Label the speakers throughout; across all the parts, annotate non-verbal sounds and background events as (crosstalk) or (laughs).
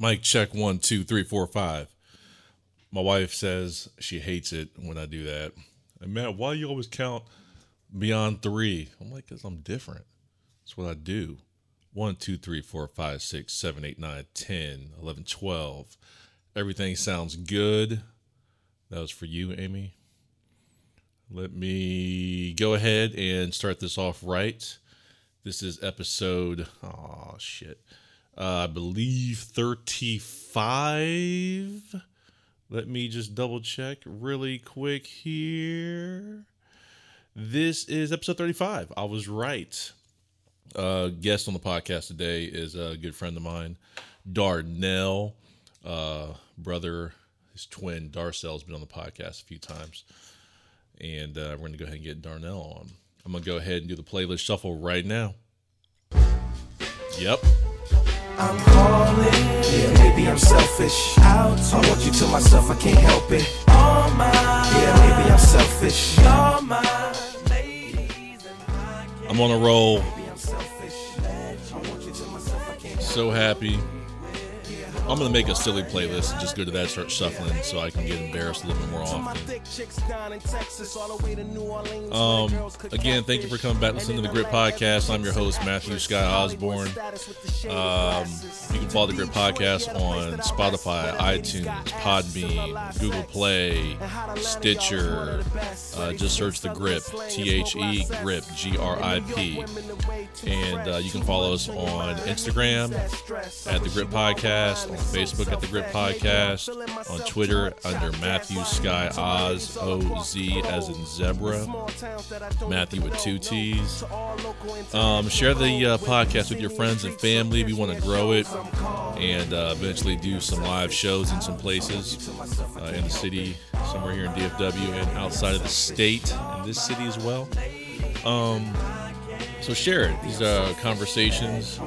Speaker 1: Mike, check one, two, three, four, five. My wife says she hates it when I do that. And Matt, why you always count beyond three? I'm like, because I'm different. That's what I do. One, two, three, four, five, six, seven, eight, nine, 10, 11, 12. Everything sounds good. That was for you, Amy. Let me go ahead and start this off right. This is episode, oh shit, uh, I believe 35. Let me just double check really quick here. This is episode 35. I was right. Uh, guest on the podcast today is a good friend of mine, Darnell, uh, brother, his twin Darcell's been on the podcast a few times, and uh, we're going to go ahead and get Darnell on. I'm going to go ahead and do the playlist shuffle right now. Yep.
Speaker 2: I'm calling. Yeah, maybe I'm selfish. Out I want you to myself, I can't help it. All mine. Yeah, maybe I'm selfish. All mine. Ladies and I can't.
Speaker 1: I'm on a roll.
Speaker 2: Maybe I'm selfish. I want you to myself, I can't help
Speaker 1: So happy. I'm going to make a silly playlist and just go to that, start shuffling so I can get embarrassed a little bit more often.
Speaker 2: thick chicks down in Texas, all the way to New Orleans.
Speaker 1: Um,
Speaker 2: where girls cook
Speaker 1: again, thank you for coming back listening to the Grip Podcast. I'm your host, Matthew Sky Osborne. Um, you can follow the Grip Podcast on Spotify, iTunes, Podbean, Google Play, Stitcher. Uh, just search the Grip, T H E Grip, G R I P. And uh, you can follow us on Instagram at the Grip Podcast, on Facebook at the Grip Podcast, on Twitter under Matthew Sky Oz O Z as in zebra. Matthew with two T's. Um, share the uh, podcast with your friends and family. if you want to grow it and uh, eventually do some live shows in some places uh, in the city, somewhere here in DFW and outside of the state, in this city as well. Um, so share it. These are conversations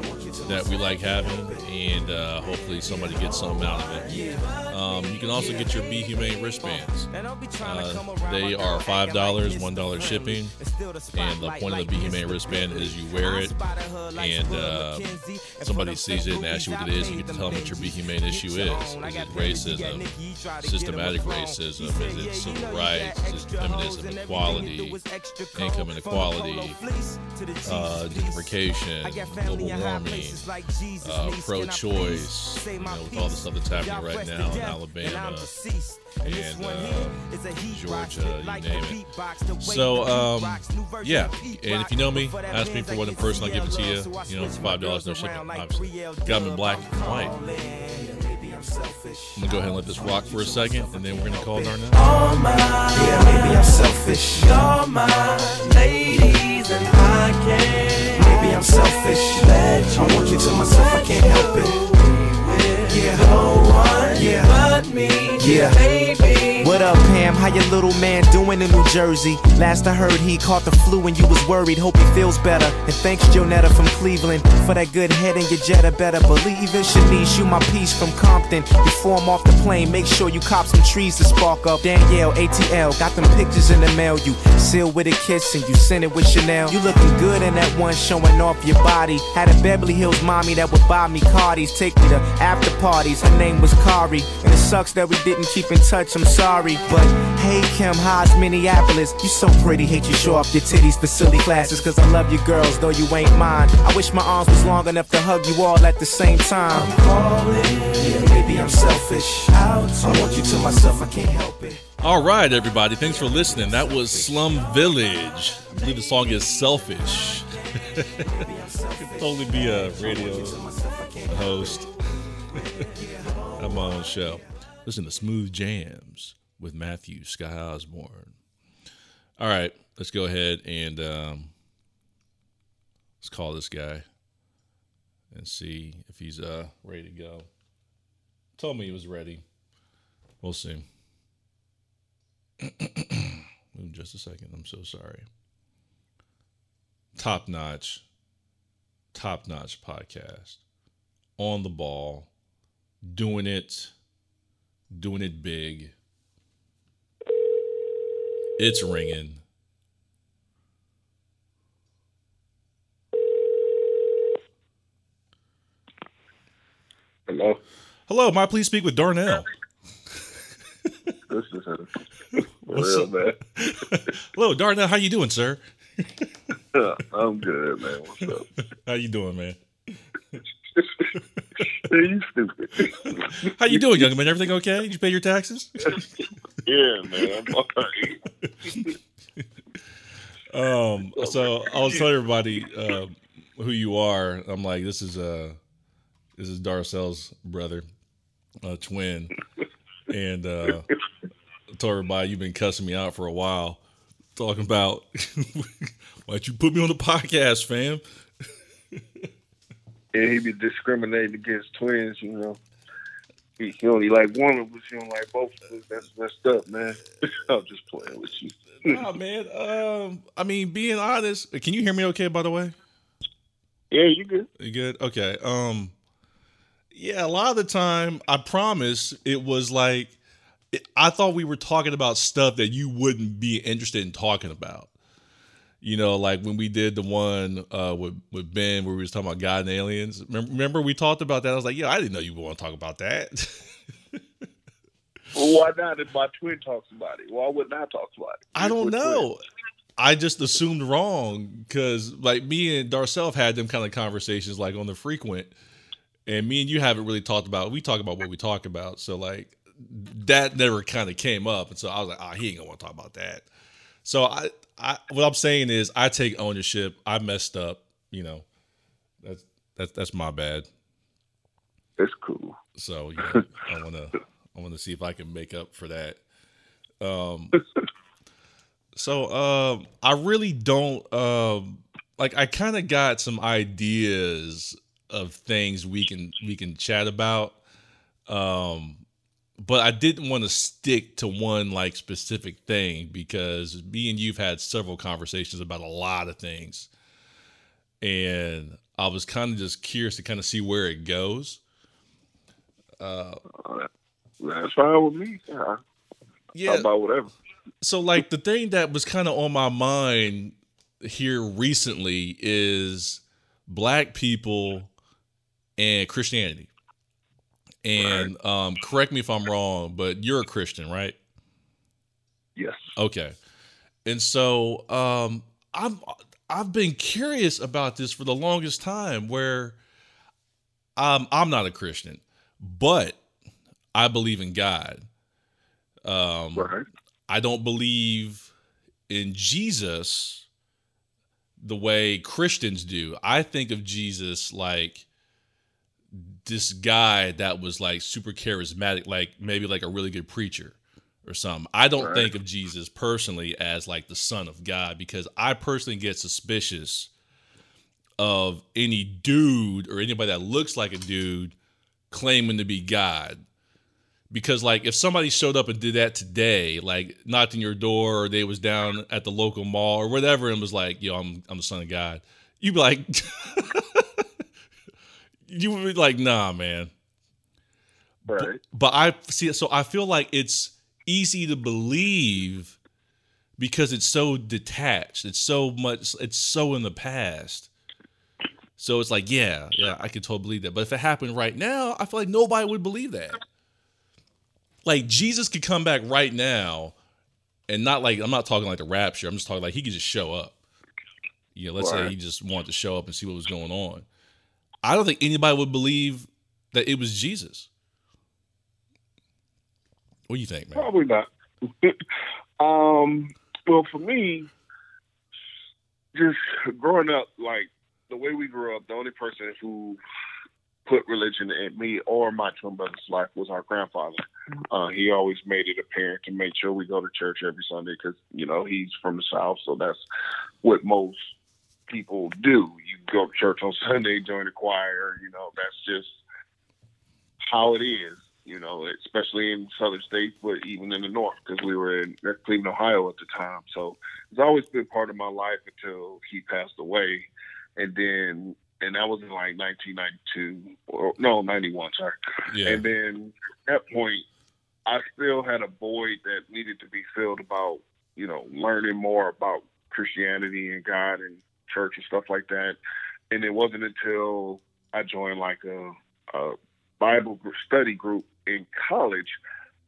Speaker 1: that we like having, and uh, hopefully somebody gets something out of it. Um, you can also get your Be Humane wristbands. Uh, they are five dollars, one dollar shipping, and the point of the Be Humane wristband is you wear it, and uh, somebody sees it and asks you what it is. You to tell them what your Be Humane issue is. Is it racism, systematic racism? Is it civil rights? Is it feminism, equality, income inequality, uh, gentrification, global warming, uh, pro-choice? You know, with all the stuff that's happening right now in Alabama and uh, Georgia, you name it. So, um, yeah, and if you know me, ask me for one in person, I'll give it to you. You know, five dollars, no shipping. Obviously, got them in black and white. I'm gonna go ahead and let this rock for a second, and then we're gonna call Darnell.
Speaker 2: All mine. Yeah, maybe I'm selfish. All mine. Ladies and I can't. Maybe I'm selfish. I want you to myself, I can't help it. Yeah, no one. Yeah, but me. Yeah, baby.
Speaker 3: What up, Pam? How your little man doing in New Jersey? Last I heard, he caught the flu and you was worried. Hope he feels better. And thanks, Jonetta from Cleveland, for that good head in your Jetta. Better believe it. Shanice, you my piece from Compton. Before I'm off the plane, make sure you cop some trees to spark up. Danielle, ATL, got them pictures in the mail. You sealed with a kiss and you sent it with Chanel. You looking good in that one showing off your body. Had a Beverly Hills mommy that would buy me Cardis, take me to after parties. Her name was Kari, and it sucks that we didn't keep in touch. I'm sorry, but hey Kim, how's Minneapolis? You so pretty, hate you show off your titties for silly classes. Cause I love you girls, though you ain't mine. I wish my arms was long enough to hug you all at the same time.
Speaker 2: Calling. Yeah, maybe I'm selfish. I want you to myself, I can't help it.
Speaker 1: All right, everybody, thanks for listening. That was Slum Village. I believe the song is Selfish. Could (laughs) totally be a radio host. I have my own show. Listen to Smooth Jams with Matthew Sky Osborne. All right, let's go ahead and um, let's call this guy and see if he's uh, ready to go. Told me he was ready. We'll see. (clears throat) Just a second. I'm so sorry. Top notch, top notch podcast. On the ball, doing it, doing it big. It's ringing.
Speaker 4: Hello.
Speaker 1: Hello, may I please speak with Darnell?
Speaker 4: This is him. (laughs)
Speaker 1: What's
Speaker 4: Real
Speaker 1: up?
Speaker 4: man. (laughs)
Speaker 1: Hello, Darnell. How you doing, sir? (laughs)
Speaker 4: I'm good, man. What's up?
Speaker 1: How you doing, man? (laughs)
Speaker 4: you stupid.
Speaker 1: How you doing, young man? Everything okay? Did you pay your taxes? (laughs)
Speaker 4: yeah, man. I'm all right. (laughs)
Speaker 1: Um, so I was telling everybody uh, who you are. I'm like, this is uh, this is Darcell's brother, uh, twin, and uh, I told everybody you've been cussing me out for a while, talking about why'd you put me on the podcast, fam?
Speaker 4: And he be discriminating against twins, you know. He, he only like one of us, he don't like both of us. That's messed up, man. (laughs) I'm just playing with you.
Speaker 1: Nah, man. Um, I mean, being honest, can you hear me okay? By the way.
Speaker 4: Yeah, you good.
Speaker 1: You good? Okay. Um yeah, a lot of the time, I promise it was like I thought we were talking about stuff that you wouldn't be interested in talking about. You know, like when we did the one uh, with with Ben where we was talking about God and aliens. Remember, we talked about that? I was like, yeah, I didn't know you want to talk about that.
Speaker 4: Well, why not if my twin talks about it? Why wouldn't I talk about it?
Speaker 1: I don't
Speaker 4: We're
Speaker 1: know.
Speaker 4: twins.
Speaker 1: I just assumed wrong because like me and Darcell have had them kind of conversations like on the frequent, and me and you haven't really talked about. We talk about what we talk about, so like that never kind of came up, and so I was like, oh, he ain't gonna want to talk about that. So I, I, what I'm saying is, I take ownership. I messed up. You know, that's that's that's my bad.
Speaker 4: It's cool.
Speaker 1: So you (laughs) know, I want to I want to see if I can make up for that. Um, (laughs) so um, I really don't um, like. I kind of got some ideas of things we can we can chat about, um, but I didn't want to stick to one like specific thing because me and you've had several conversations about a lot of things, and I was kind of just curious to kind of see where it goes.
Speaker 4: Uh, that's fine with me. Yeah.
Speaker 1: Yeah.
Speaker 4: About whatever?
Speaker 1: so like the thing that was kind of on my mind here recently is black people and Christianity. And um correct me if I'm wrong, but you're a Christian, right?
Speaker 4: Yes.
Speaker 1: Okay. And so um I'm I've been curious about this for the longest time where um I'm not a Christian, but I believe in God. Um
Speaker 4: Right.
Speaker 1: I don't believe in Jesus the way Christians do. I think of Jesus like this guy that was like super charismatic, like maybe like a really good preacher or something. I don't
Speaker 4: Right.
Speaker 1: think of Jesus personally as like the son of God because I personally get suspicious of any dude or anybody that looks like a dude claiming to be God because like if somebody showed up and did that today like knocked on your door or they was down at the local mall or whatever and was like yo i'm, I'm the son of god you'd be like (laughs) you would be like nah man.
Speaker 4: Right.
Speaker 1: but i see so i feel like it's easy to believe because it's so detached. It's so much it's so in the past. So it's like yeah yeah i could totally believe that. But if it happened right now i feel like nobody would believe that. Like jesus could come back right now and not like i'm not talking like the rapture. I'm just talking like he could just show up. You know let's say he just wanted to show up and see what was going on i don't think anybody would believe that it was jesus what do you think man
Speaker 4: Probably not. (laughs) um, well, for me, just growing up, like the way we grew up, the only person who put religion in me or my twin brother's life was our grandfather. Uh, he always made it apparent to make sure we go to church every Sunday because, you know, he's from the South, so that's what most people do. You go to church on Sunday, join the choir, you know, that's just how it is, you know, especially in southern states, but even in the north, because we were in Cleveland, Ohio at the time. So it's always been part of my life until he passed away. And then, and that was in like 1992, or no, 91, sorry.
Speaker 1: yeah
Speaker 4: And then at that point, I still had a void that needed to be filled about, you know, learning more about Christianity and God and church and stuff like that. And it wasn't until I joined like a, a Bible study group in college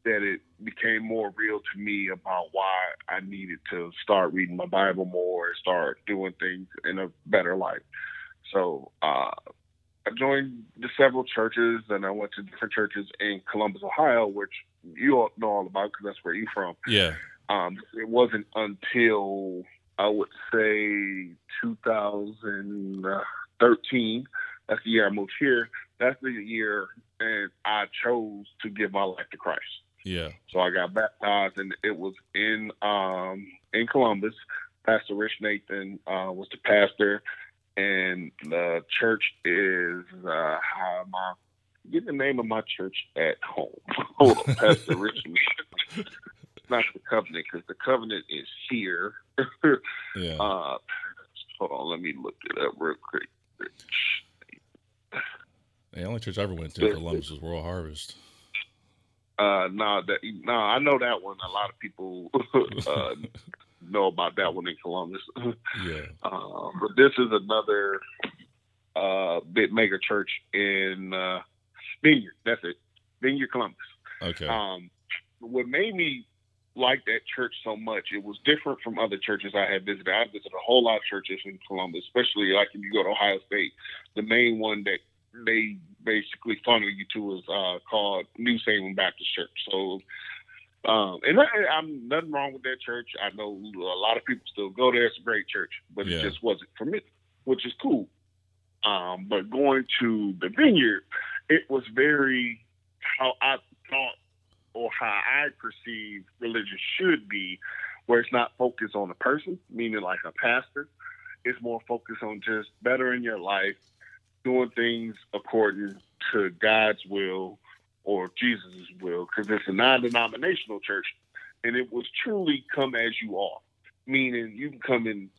Speaker 4: that it became more real to me about why I needed to start reading my Bible more and start doing things in a better life. So uh, I joined the several churches and I went to different churches in Columbus, Ohio, which you all know all about because that's where you're from.
Speaker 1: Yeah.
Speaker 4: Um, it wasn't until I would say 2013. That's the year I moved here. That's the year, and I chose to give my life to Christ.
Speaker 1: Yeah.
Speaker 4: So I got baptized, and it was in um, in Columbus. Pastor Rich Nathan uh, was the pastor, and the church is uh, how am I get the name of my church at home? (laughs) Pastor Rich Nathan. Not the covenant, because the covenant is here. (laughs)
Speaker 1: Yeah.
Speaker 4: Uh, hold on, let me look it up real quick.
Speaker 1: the only church I ever went to in Columbus was World Harvest.
Speaker 4: Uh, no, that no, I know that one. A lot of people uh, (laughs) know about that one in Columbus.
Speaker 1: Yeah.
Speaker 4: Uh, (laughs) but this is another uh, bit mega church in uh, Vineyard. That's it, Vineyard, Columbus.
Speaker 1: Okay.
Speaker 4: Um, what made me like that church so much, it was different from other churches I had visited. I visited a whole lot of churches in Columbus, especially like if you go to Ohio State. The main one that they basically funnel you to is uh, called New Salem Baptist Church. So, um, and I, I'm nothing wrong with that church. I know a lot of people still go there. It's a great church, but
Speaker 1: Yeah.
Speaker 4: it just wasn't for me, which is cool. Um, but going to the vineyard, it was very how I thought or how I perceive religion should be, where it's not focused on a person, meaning like a pastor. It's more focused on just bettering your life, doing things according to God's will or Jesus' will, because it's a non-denominational church, and it was truly come as you are, meaning you can come in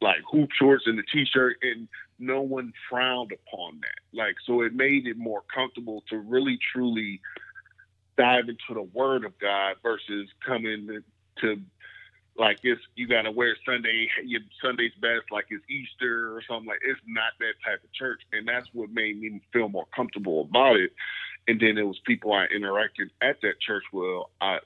Speaker 4: like hoop shorts and a t-shirt, and no one frowned upon that. Like, so it made it more comfortable to really truly dive into the Word of God versus coming to like it's you got to wear Sunday your Sunday's best like it's Easter or something like it's not that type of church. And that's what made me feel more comfortable about it. And then it was people I interacted at that church with I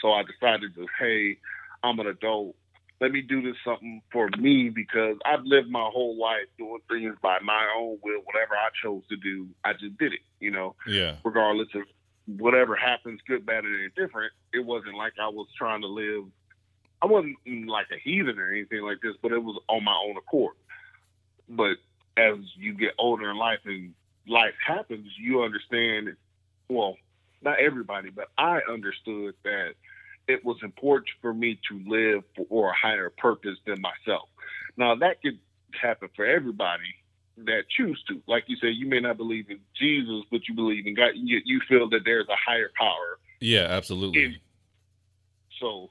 Speaker 4: so I decided to hey I'm an adult. Let me do this something for me because I've lived my whole life doing things by my own will whatever I chose to do I just did it you know?
Speaker 1: Yeah.
Speaker 4: regardless of whatever happens, good, bad, or indifferent. It wasn't like I was trying to live. I wasn't mm, like a heathen or anything like this, but it was on my own accord. But as you get older in life and life happens, you understand. Well, not everybody, but I understood that it was important for me to live for a higher purpose than myself. Now that could happen for everybody that choose to. Like you said, you may not believe in Jesus, but you believe in God. You, you feel that there's a higher power.
Speaker 1: Yeah, absolutely.
Speaker 4: So,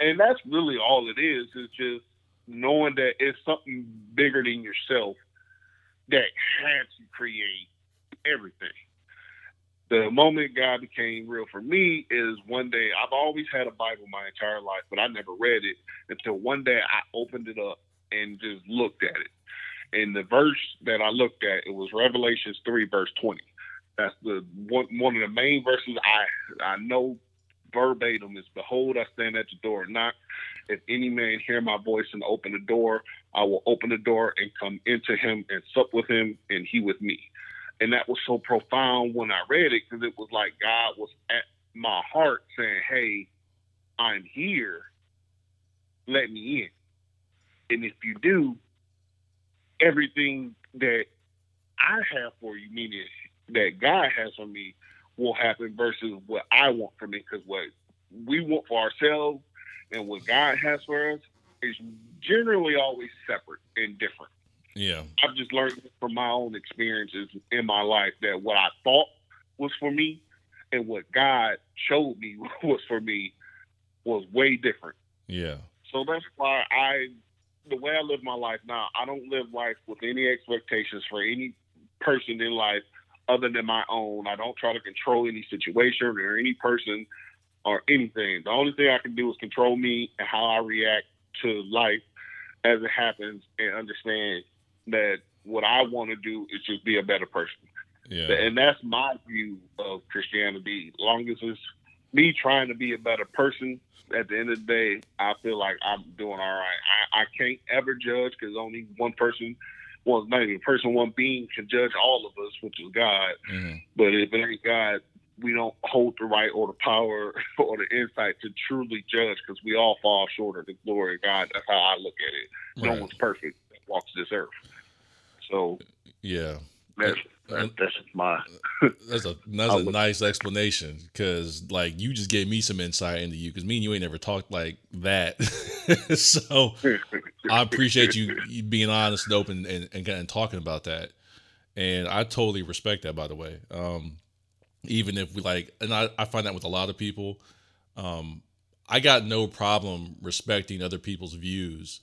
Speaker 4: and that's really all it is. Is just knowing that it's something bigger than yourself that had to create everything. The moment God became real for me is one day I've always had a Bible my entire life, but I never read it until one day I opened it up and just looked at it and the verse that I looked at it was Revelations three verse twenty. That's the one one of the main verses I I know verbatim is Behold I stand at the door and knock. If any man hear my voice and open the door, I will open the door and come into him and sup with him and he with me. And that was so profound when I read it because it was like God was at my heart saying, Hey, I'm here. Let me in. And if you do, everything that I have for you, meaning that God has for me, will happen versus what I want for me. Because what we want for ourselves and what God has for us is generally always separate and different.
Speaker 1: Yeah.
Speaker 4: I've just learned from my own experiences in my life that what I thought was for me and what God showed me (laughs) was for me was way different.
Speaker 1: Yeah.
Speaker 4: So that's why I, the way I live my life now, I don't live life with any expectations for any person in life other than my own. I don't try to control any situation or any person or anything. The only thing I can do is control me and how I react to life as it happens and understand that what I want to do is just be a better person.
Speaker 1: Yeah.
Speaker 4: And that's my view of Christianity. Long as it's me trying to be a better person, at the end of the day, I feel like I'm doing all right. I, I can't ever judge because only one person, well, not even a person, one being can judge all of us, which is God.
Speaker 1: Mhm.
Speaker 4: But if it ain't God, we don't hold the right or the power (laughs) or the insight to truly judge because we all fall short of the glory of God. That's how I look at it. No one's perfect that walks this earth. So
Speaker 1: Yeah.
Speaker 4: that's That's, my
Speaker 1: That's a that's a nice explanation because like you just gave me some insight into you because me and you ain't never talked like that. (laughs) so I appreciate you, you (laughs) being honest and open and, and and talking about that. And I totally respect that by the way. Um even if we like and I, I find that with a lot of people. Um I got no problem respecting other people's views.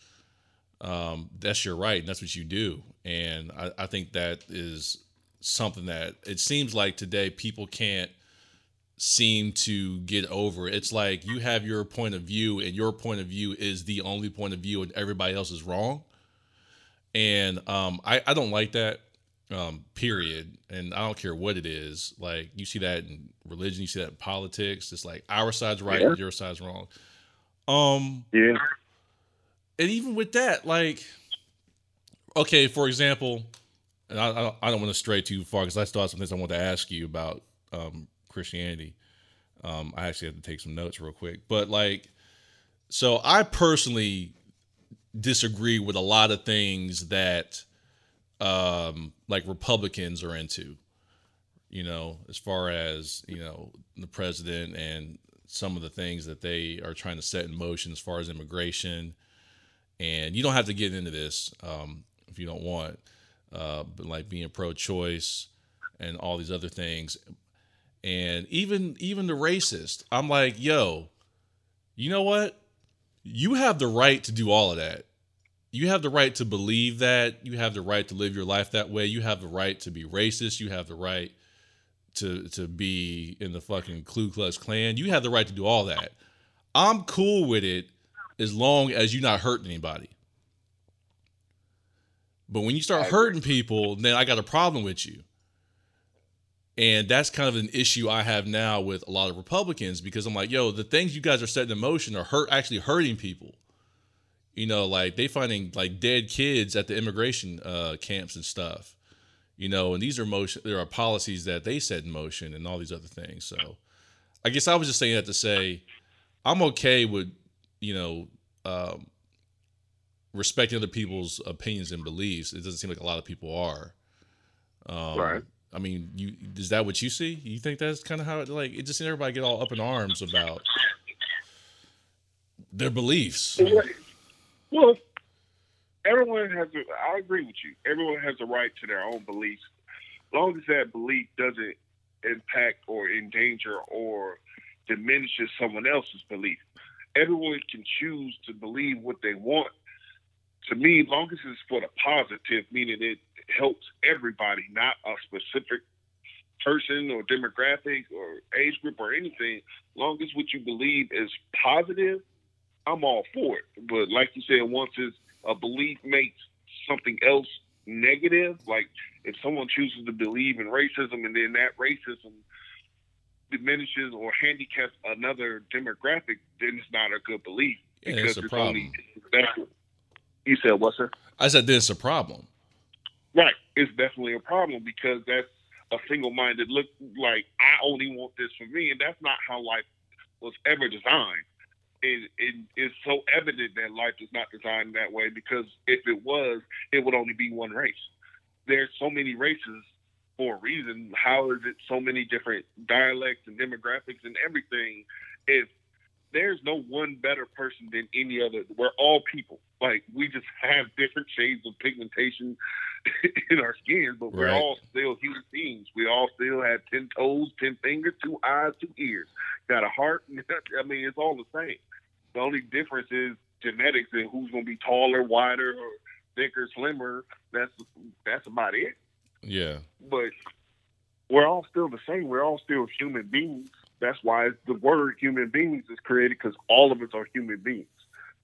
Speaker 1: Um, that's your right, and that's what you do. And I, I think that is something that it seems like today people can't seem to get over. It's like you have your point of view, and your point of view is the only point of view, and everybody else is wrong. And um, I, I don't like that. Um, period. And I don't care what it is. Like you see that in religion, you see that in politics. It's like our side's right,
Speaker 4: Yeah.
Speaker 1: your side's wrong. Um,
Speaker 4: yeah.
Speaker 1: and even with that, like, okay, for example, and I, I don't, want to stray too far because I still have some things I want to ask you about um, Christianity. Um, I actually have to take some notes real quick, but like, so I personally disagree with a lot of things that um, like Republicans are into. You know, as far as you know, the president and some of the things that they are trying to set in motion as far as immigration and you don't have to get into this um, if you don't want, uh, like being pro-choice and all these other things, and even even the racist. I'm like, yo, you know what? You have the right to do all of that. You have the right to believe that. You have the right to live your life that way. You have the right to be racist. You have the right to to be in the fucking Ku Klux Klan. You have the right to do all that. I'm cool with it as long as you're not hurting anybody. But when you start hurting people, then I got a problem with you. And that's kind of an issue I have now with a lot of Republicans because I'm like, yo, the things you guys are setting in motion are hurt actually hurting people. You know, like they finding like dead kids at the immigration uh, camps and stuff. You know, and these are motion there are policies that they set in motion and all these other things. So I guess I was just saying that to say I'm okay with, you know, um, respecting other people's opinions and beliefs. It doesn't seem like a lot of people are. Um,
Speaker 4: Right.
Speaker 1: I mean, you is that what you see? You think that's kind of how it like? It just seems everybody get all up in arms about their beliefs.
Speaker 4: Well, everyone has. A, I agree with you. Everyone has a right to their own beliefs, as long as that belief doesn't impact or endanger or diminishes someone else's belief. Everyone can choose to believe what they want. To me, long as it's for the positive, meaning it helps everybody, not a specific person or demographic or age group or anything. Long as what you believe is positive, I'm all for it. But like you said, once it's a belief makes something else negative, like if someone chooses to believe in racism and then that racism diminishes or handicaps another demographic, then it's not a good belief.
Speaker 1: Yeah, it's a problem.
Speaker 4: that's- you said what, sir?
Speaker 1: I said this is a problem.
Speaker 4: Right. It's definitely a problem because that's a single minded look like I only want this for me and that's not how life was ever designed. It, it is so evident that life is not designed that way because if it was, it would only be one race. There's so many races for a reason. How is it so many different dialects and demographics and everything? If there's no one better person than any other, we're all people. Like we just have different shades of pigmentation (laughs) in our skins, but we're
Speaker 1: Right.
Speaker 4: all still human beings. We all still have ten toes, ten fingers, two eyes, two ears. Got a heart. (laughs) I mean, it's all the same. The only difference is genetics and who's going to be taller, wider, or thicker, slimmer. That's that's about it.
Speaker 1: Yeah.
Speaker 4: But we're all still the same. We're all still human beings. That's why the word human beings is created because all of us are human beings,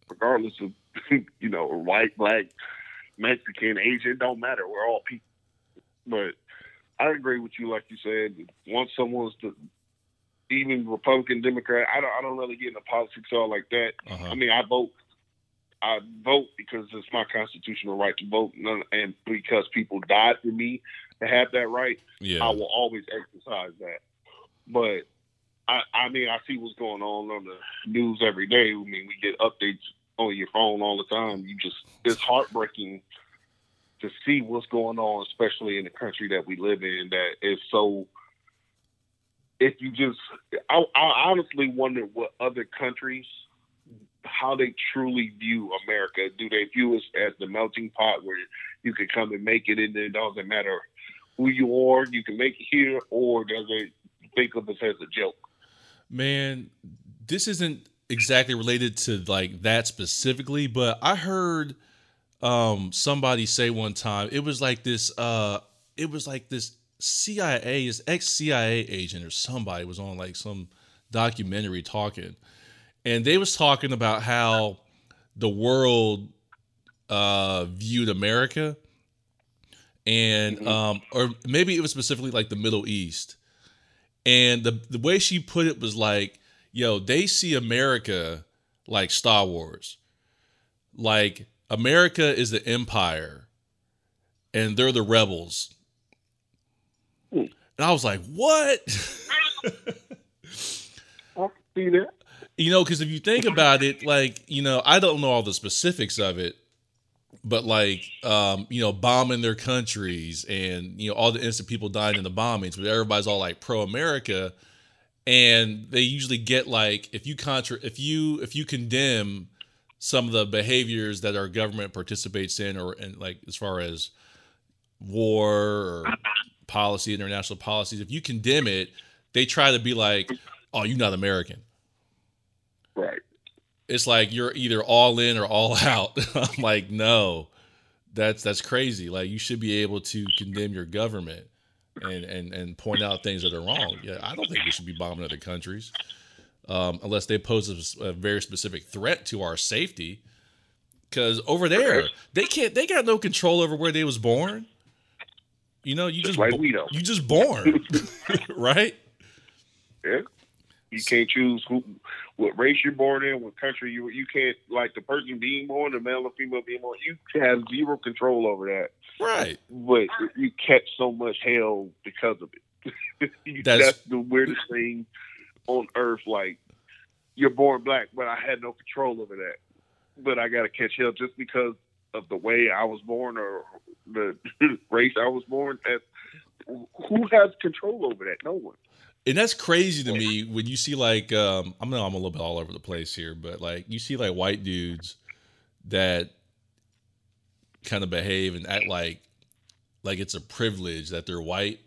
Speaker 4: regardless of (laughs) you know white, black, Mexican, Asian. Don't matter. We're all people. But I agree with you. Like you said, once someone's to even Republican, Democrat, I don't I don't really get into politics all like that.
Speaker 1: Uh-huh.
Speaker 4: I mean, I vote. I vote because it's my constitutional right to vote, and because people died for me to have that right.
Speaker 1: Yeah.
Speaker 4: I will always exercise that. But I, I mean, I see what's going on on the news every day. I mean, we get updates on your phone all the time. You just it's heartbreaking to see what's going on, especially in the country that we live in, that is so. If you just, I, I honestly wonder what other countries, how they truly view America. Do they view us as the melting pot where you can come and make it, and it doesn't matter who you are, you can make it here, or does they think of us as a joke?
Speaker 1: Man, this isn't exactly related to like that specifically, but I heard um somebody say one time it was like this uh it was like this CIA is ex CIA agent or somebody was on like some documentary talking and they was talking about how the world uh viewed America and um or maybe it was specifically like the Middle East and the the way she put it was like yo they see America like Star Wars like America is the empire and they're the rebels. And I was like, what? (laughs)
Speaker 4: I see that.
Speaker 1: you know, because if you think about it, like, you know, I don't know all the specifics of it, but like, um, you know, bombing their countries and, you know, all the innocent people dying in the bombings, but everybody's all like pro America. And they usually get like, if you contra, if you, if you condemn some of the behaviors that our government participates in, or and like as far as war or policy, international policies, if you condemn it, they try to be like, "Oh, you're not American."
Speaker 4: Right.
Speaker 1: It's like you're either all in or all (laughs) out. I'm like, no, that's that's crazy. Like you should be able to condemn your government and and and point out things that are wrong. Yeah, I don't think we should be bombing other countries um, unless they pose a, a very specific threat to our safety. Because over there, they can't. They got no control over where they was born. You know, you just
Speaker 4: like
Speaker 1: bo-
Speaker 4: we don't.
Speaker 1: you just born, (laughs) right?
Speaker 4: Yeah. You can't choose who, what race you're born in, what country you you can't like the person being born, the male or female being born. You have zero control over that,
Speaker 1: Right.
Speaker 4: but you catch so much hell because of it. (laughs)
Speaker 1: That's-
Speaker 4: That's, the weirdest thing on earth. Like you're born black, but I had no control over that. But I got to catch hell just because of the way I was born or the (laughs) race I was born. At, who has control over that? No one.
Speaker 1: And that's crazy to me when you see like um I'm know I'm a little bit all over the place here, but like you see like white dudes that kind of behave and act like like it's a privilege that they're white.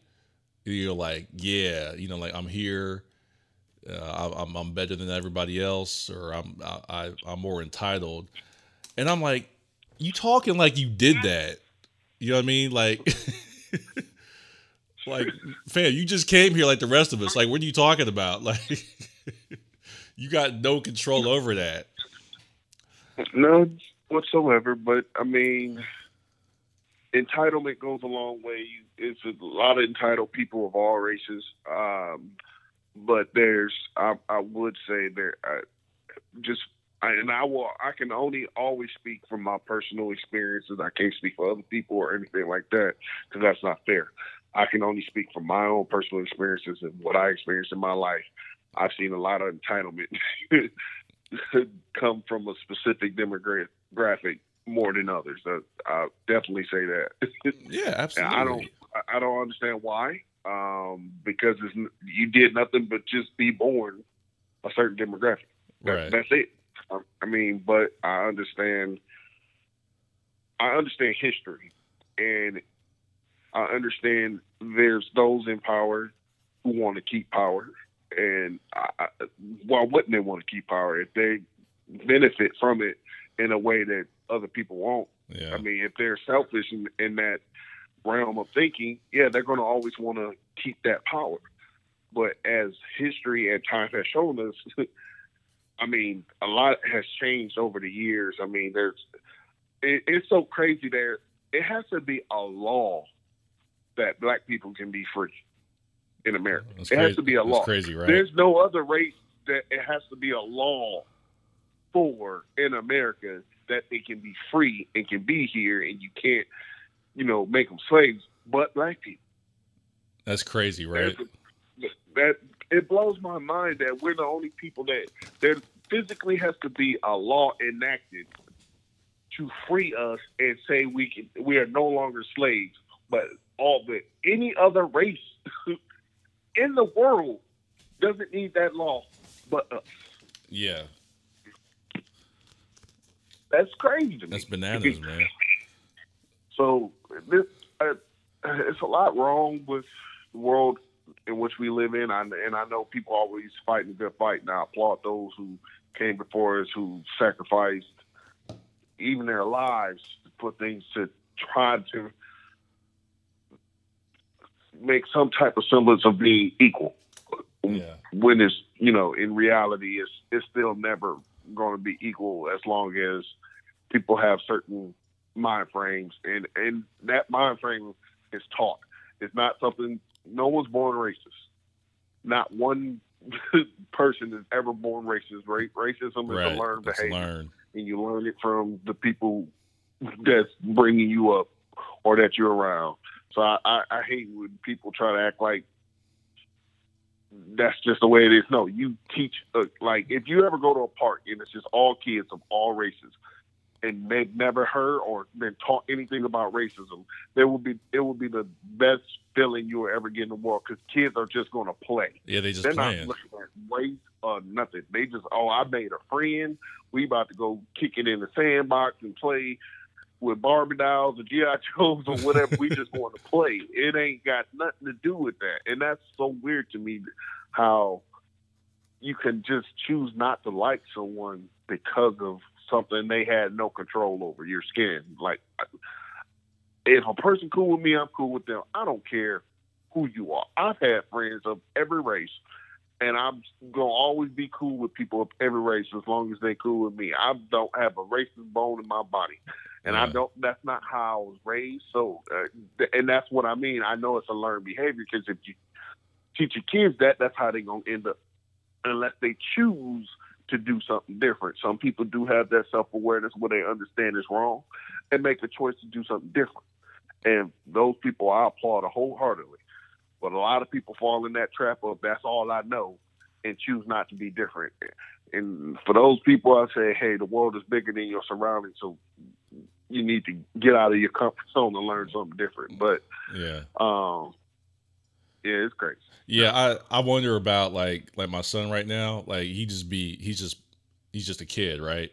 Speaker 1: You're like, yeah, you know, like I'm here, uh, I- I'm I'm better than everybody else, or I'm I, I I'm more entitled, and I'm like, you talking like you did that, you know what I mean? Like, (laughs) like, fam, you just came here like the rest of us. Like, what are you talking about? (laughs) Like, you got no control over that.
Speaker 4: No, whatsoever. But I mean, entitlement goes a long way. It's a lot of entitled people of all races. Um, but there's, I, I would say there, I, just, I, and I will, I can only always speak from my personal experiences. I can't speak for other people or anything like that because that's not fair. I can only speak from my own personal experiences and what I experienced in my life. I've seen a lot of entitlement (laughs) come from a specific demographic more than others. Uh, I'll definitely say that. (laughs)
Speaker 1: Yeah,
Speaker 4: and
Speaker 1: absolutely.
Speaker 4: I don't, I- I don't understand why. Um, because it's, you did nothing but just be born a certain demographic. That,
Speaker 1: Right.
Speaker 4: That's it. I, I mean, but I understand. I understand history, and I understand there's those in power who want to keep power, and I, I, why wouldn't they want to keep power if they benefit from it in a way that other people won't?
Speaker 1: Yeah.
Speaker 4: I mean, if they're selfish in, in that realm of thinking, yeah, they're going to always want to keep that power. But as history and time has shown us, (laughs) I mean, a lot has changed over the years. I mean, there's, it, it's so crazy there. It has to be a law that black people can be free in America.
Speaker 1: That's
Speaker 4: it
Speaker 1: crazy.
Speaker 4: has to be a
Speaker 1: That's
Speaker 4: law.
Speaker 1: crazy, right?
Speaker 4: There's no other race that it has to be a law for in America that they can be free and can be here, and you can't, you know, make them slaves. But black people.
Speaker 1: That's crazy, right?
Speaker 4: That, that it blows my mind that we're the only people that there physically has to be a law enacted to free us and say we can we are no longer slaves. But all the any other race (laughs) in the world doesn't need that law but us.
Speaker 1: Yeah,
Speaker 4: That's crazy to me.
Speaker 1: that's bananas, man. (laughs)
Speaker 4: So this, uh, it's a lot wrong with the world in which we live in, I, and I know people always fighting a good fight. And I applaud those who came before us, who sacrificed even their lives to put things to try to make some type of semblance of being equal.
Speaker 1: Yeah,
Speaker 4: When it's you know in reality, it's it's still never going to be equal as long as people have certain mind frames, and and that mind frame is taught. It's not something. No one's born racist. Not one (laughs) person is ever born racist. Racism is
Speaker 1: right.
Speaker 4: a learned behavior,
Speaker 1: learned.
Speaker 4: and you learn it from the people that's bringing you up or that you're around. So I, I, I hate when people try to act like that's just the way it is. No, you teach. Uh, like if you ever go to a park and it's just all kids of all races, and they've never heard or been taught anything about racism, there will be it will be the best feeling you will ever get in the world because kids are just going to play.
Speaker 1: Yeah, they just
Speaker 4: They're
Speaker 1: playing.
Speaker 4: not looking at race or nothing. They just, oh, I made a friend. We about to go kick it in the sandbox and play with Barbie dolls or GI Joes or whatever. we just want to (laughs) play. It ain't got nothing to do with that, and that's so weird to me how you can just choose not to like someone because of something they had no control over your skin. Like, if a person cool with me, I'm cool with them. I don't care who you are. I've had friends of every race, and I'm gonna always be cool with people of every race as long as they cool with me. I don't have a racist bone in my body, and I don't. That's not how I was raised. So, uh, th- and that's what I mean. I know it's a learned behavior because if you teach your kids that, that's how they're gonna end up, unless they choose to do something different. Some people do have that self awareness where they understand it's wrong and make a choice to do something different. And those people I applaud wholeheartedly. But a lot of people fall in that trap of that's all I know and choose not to be different. And for those people, I say, hey, the world is bigger than your surroundings, so you need to get out of your comfort zone and learn something different. But
Speaker 1: Yeah.
Speaker 4: um, yeah, it's crazy.
Speaker 1: Yeah, I I wonder about like like my son right now. Like he just be he's just he's just a kid, right?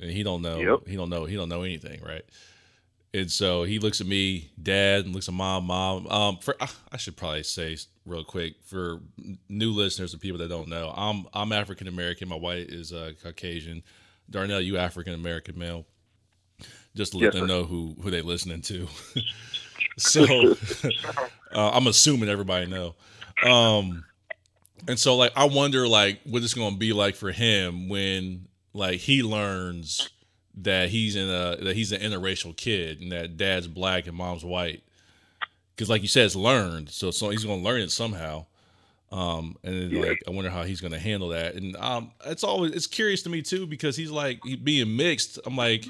Speaker 1: And he don't know
Speaker 4: Yep.
Speaker 1: he don't know he don't know anything, right? And so he looks at me, dad, and looks at mom, mom. Um, for I should probably say real quick for new listeners and people that don't know, I'm I'm African American. My wife is uh, Caucasian. Darnell, you African American male. Just to let
Speaker 4: Yes,
Speaker 1: them
Speaker 4: sir.
Speaker 1: know who who they listening to. (laughs) so (laughs) uh, I'm assuming everybody know. Um, and so like I wonder like what it's going to be like for him when like he learns that he's in a that he's an interracial kid and that dad's black and mom's white. Because like you said, it's learned, so so he's going to learn it somehow. Um, and then,
Speaker 4: Yeah.
Speaker 1: like I wonder how he's going to handle that. And um, it's always it's curious to me too because he's like he being mixed. I'm like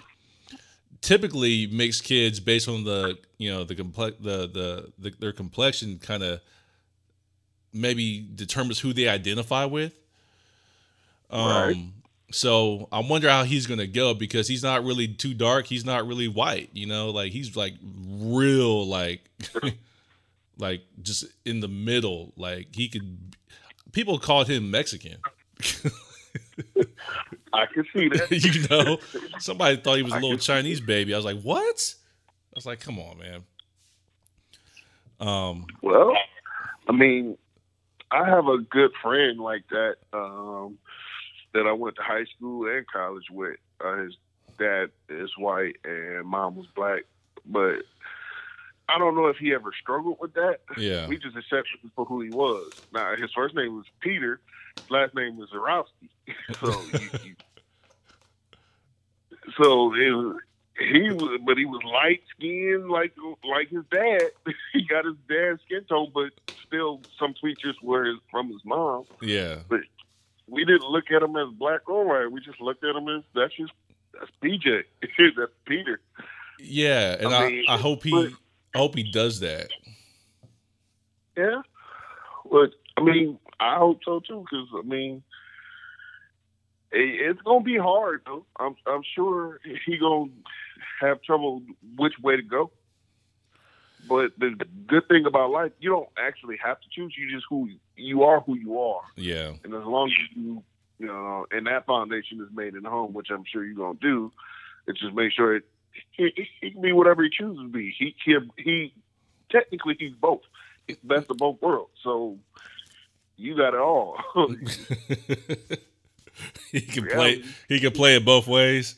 Speaker 1: typically mixed kids based on the you know the complex the, the the their complexion kind of maybe determines who they identify with. Um
Speaker 4: Right.
Speaker 1: so I wonder how he's gonna go because he's not really too dark, he's not really white, you know, like he's like real like (laughs) like just in the middle. Like he could people called him Mexican. (laughs)
Speaker 4: I can see that. (laughs)
Speaker 1: you know, somebody thought he was (laughs) a little Chinese baby. I was like, what? I was like, come on, man. Um,
Speaker 4: Well, I mean, I have a good friend like that um, that I went to high school and college with. Uh, his dad is white and mom was black, but I don't know if he ever struggled with that.
Speaker 1: yeah,
Speaker 4: We just accepted him for who he was. Now, his first name was Peter, last name was Zarowski. (laughs) so, you, you, so it was, he was, but he was light skinned like like his dad. (laughs) he got his dad's skin tone, but still some features were his, from his mom.
Speaker 1: Yeah.
Speaker 4: But we didn't look at him as black or white. We just looked at him as that's just that's PJ. (laughs) that's Peter.
Speaker 1: Yeah, and I,
Speaker 4: I
Speaker 1: I, hope he
Speaker 4: but-
Speaker 1: I hope he does that.
Speaker 4: Yeah. But I mean, I hope so too, because I mean, it, it's gonna be hard though. I'm I'm sure he gonna have trouble which way to go. But the good thing about life, you don't actually have to choose. You just who you are, who you are,
Speaker 1: Yeah.
Speaker 4: and as long as you, you know, and that foundation is made in the home, which I'm sure you're gonna do. It's just make sure it he, he can be whatever he chooses to be. He he, he technically he's both. He's the best of both worlds. So you got it all. (laughs)
Speaker 1: he can
Speaker 4: Yeah.
Speaker 1: play he can play it both ways.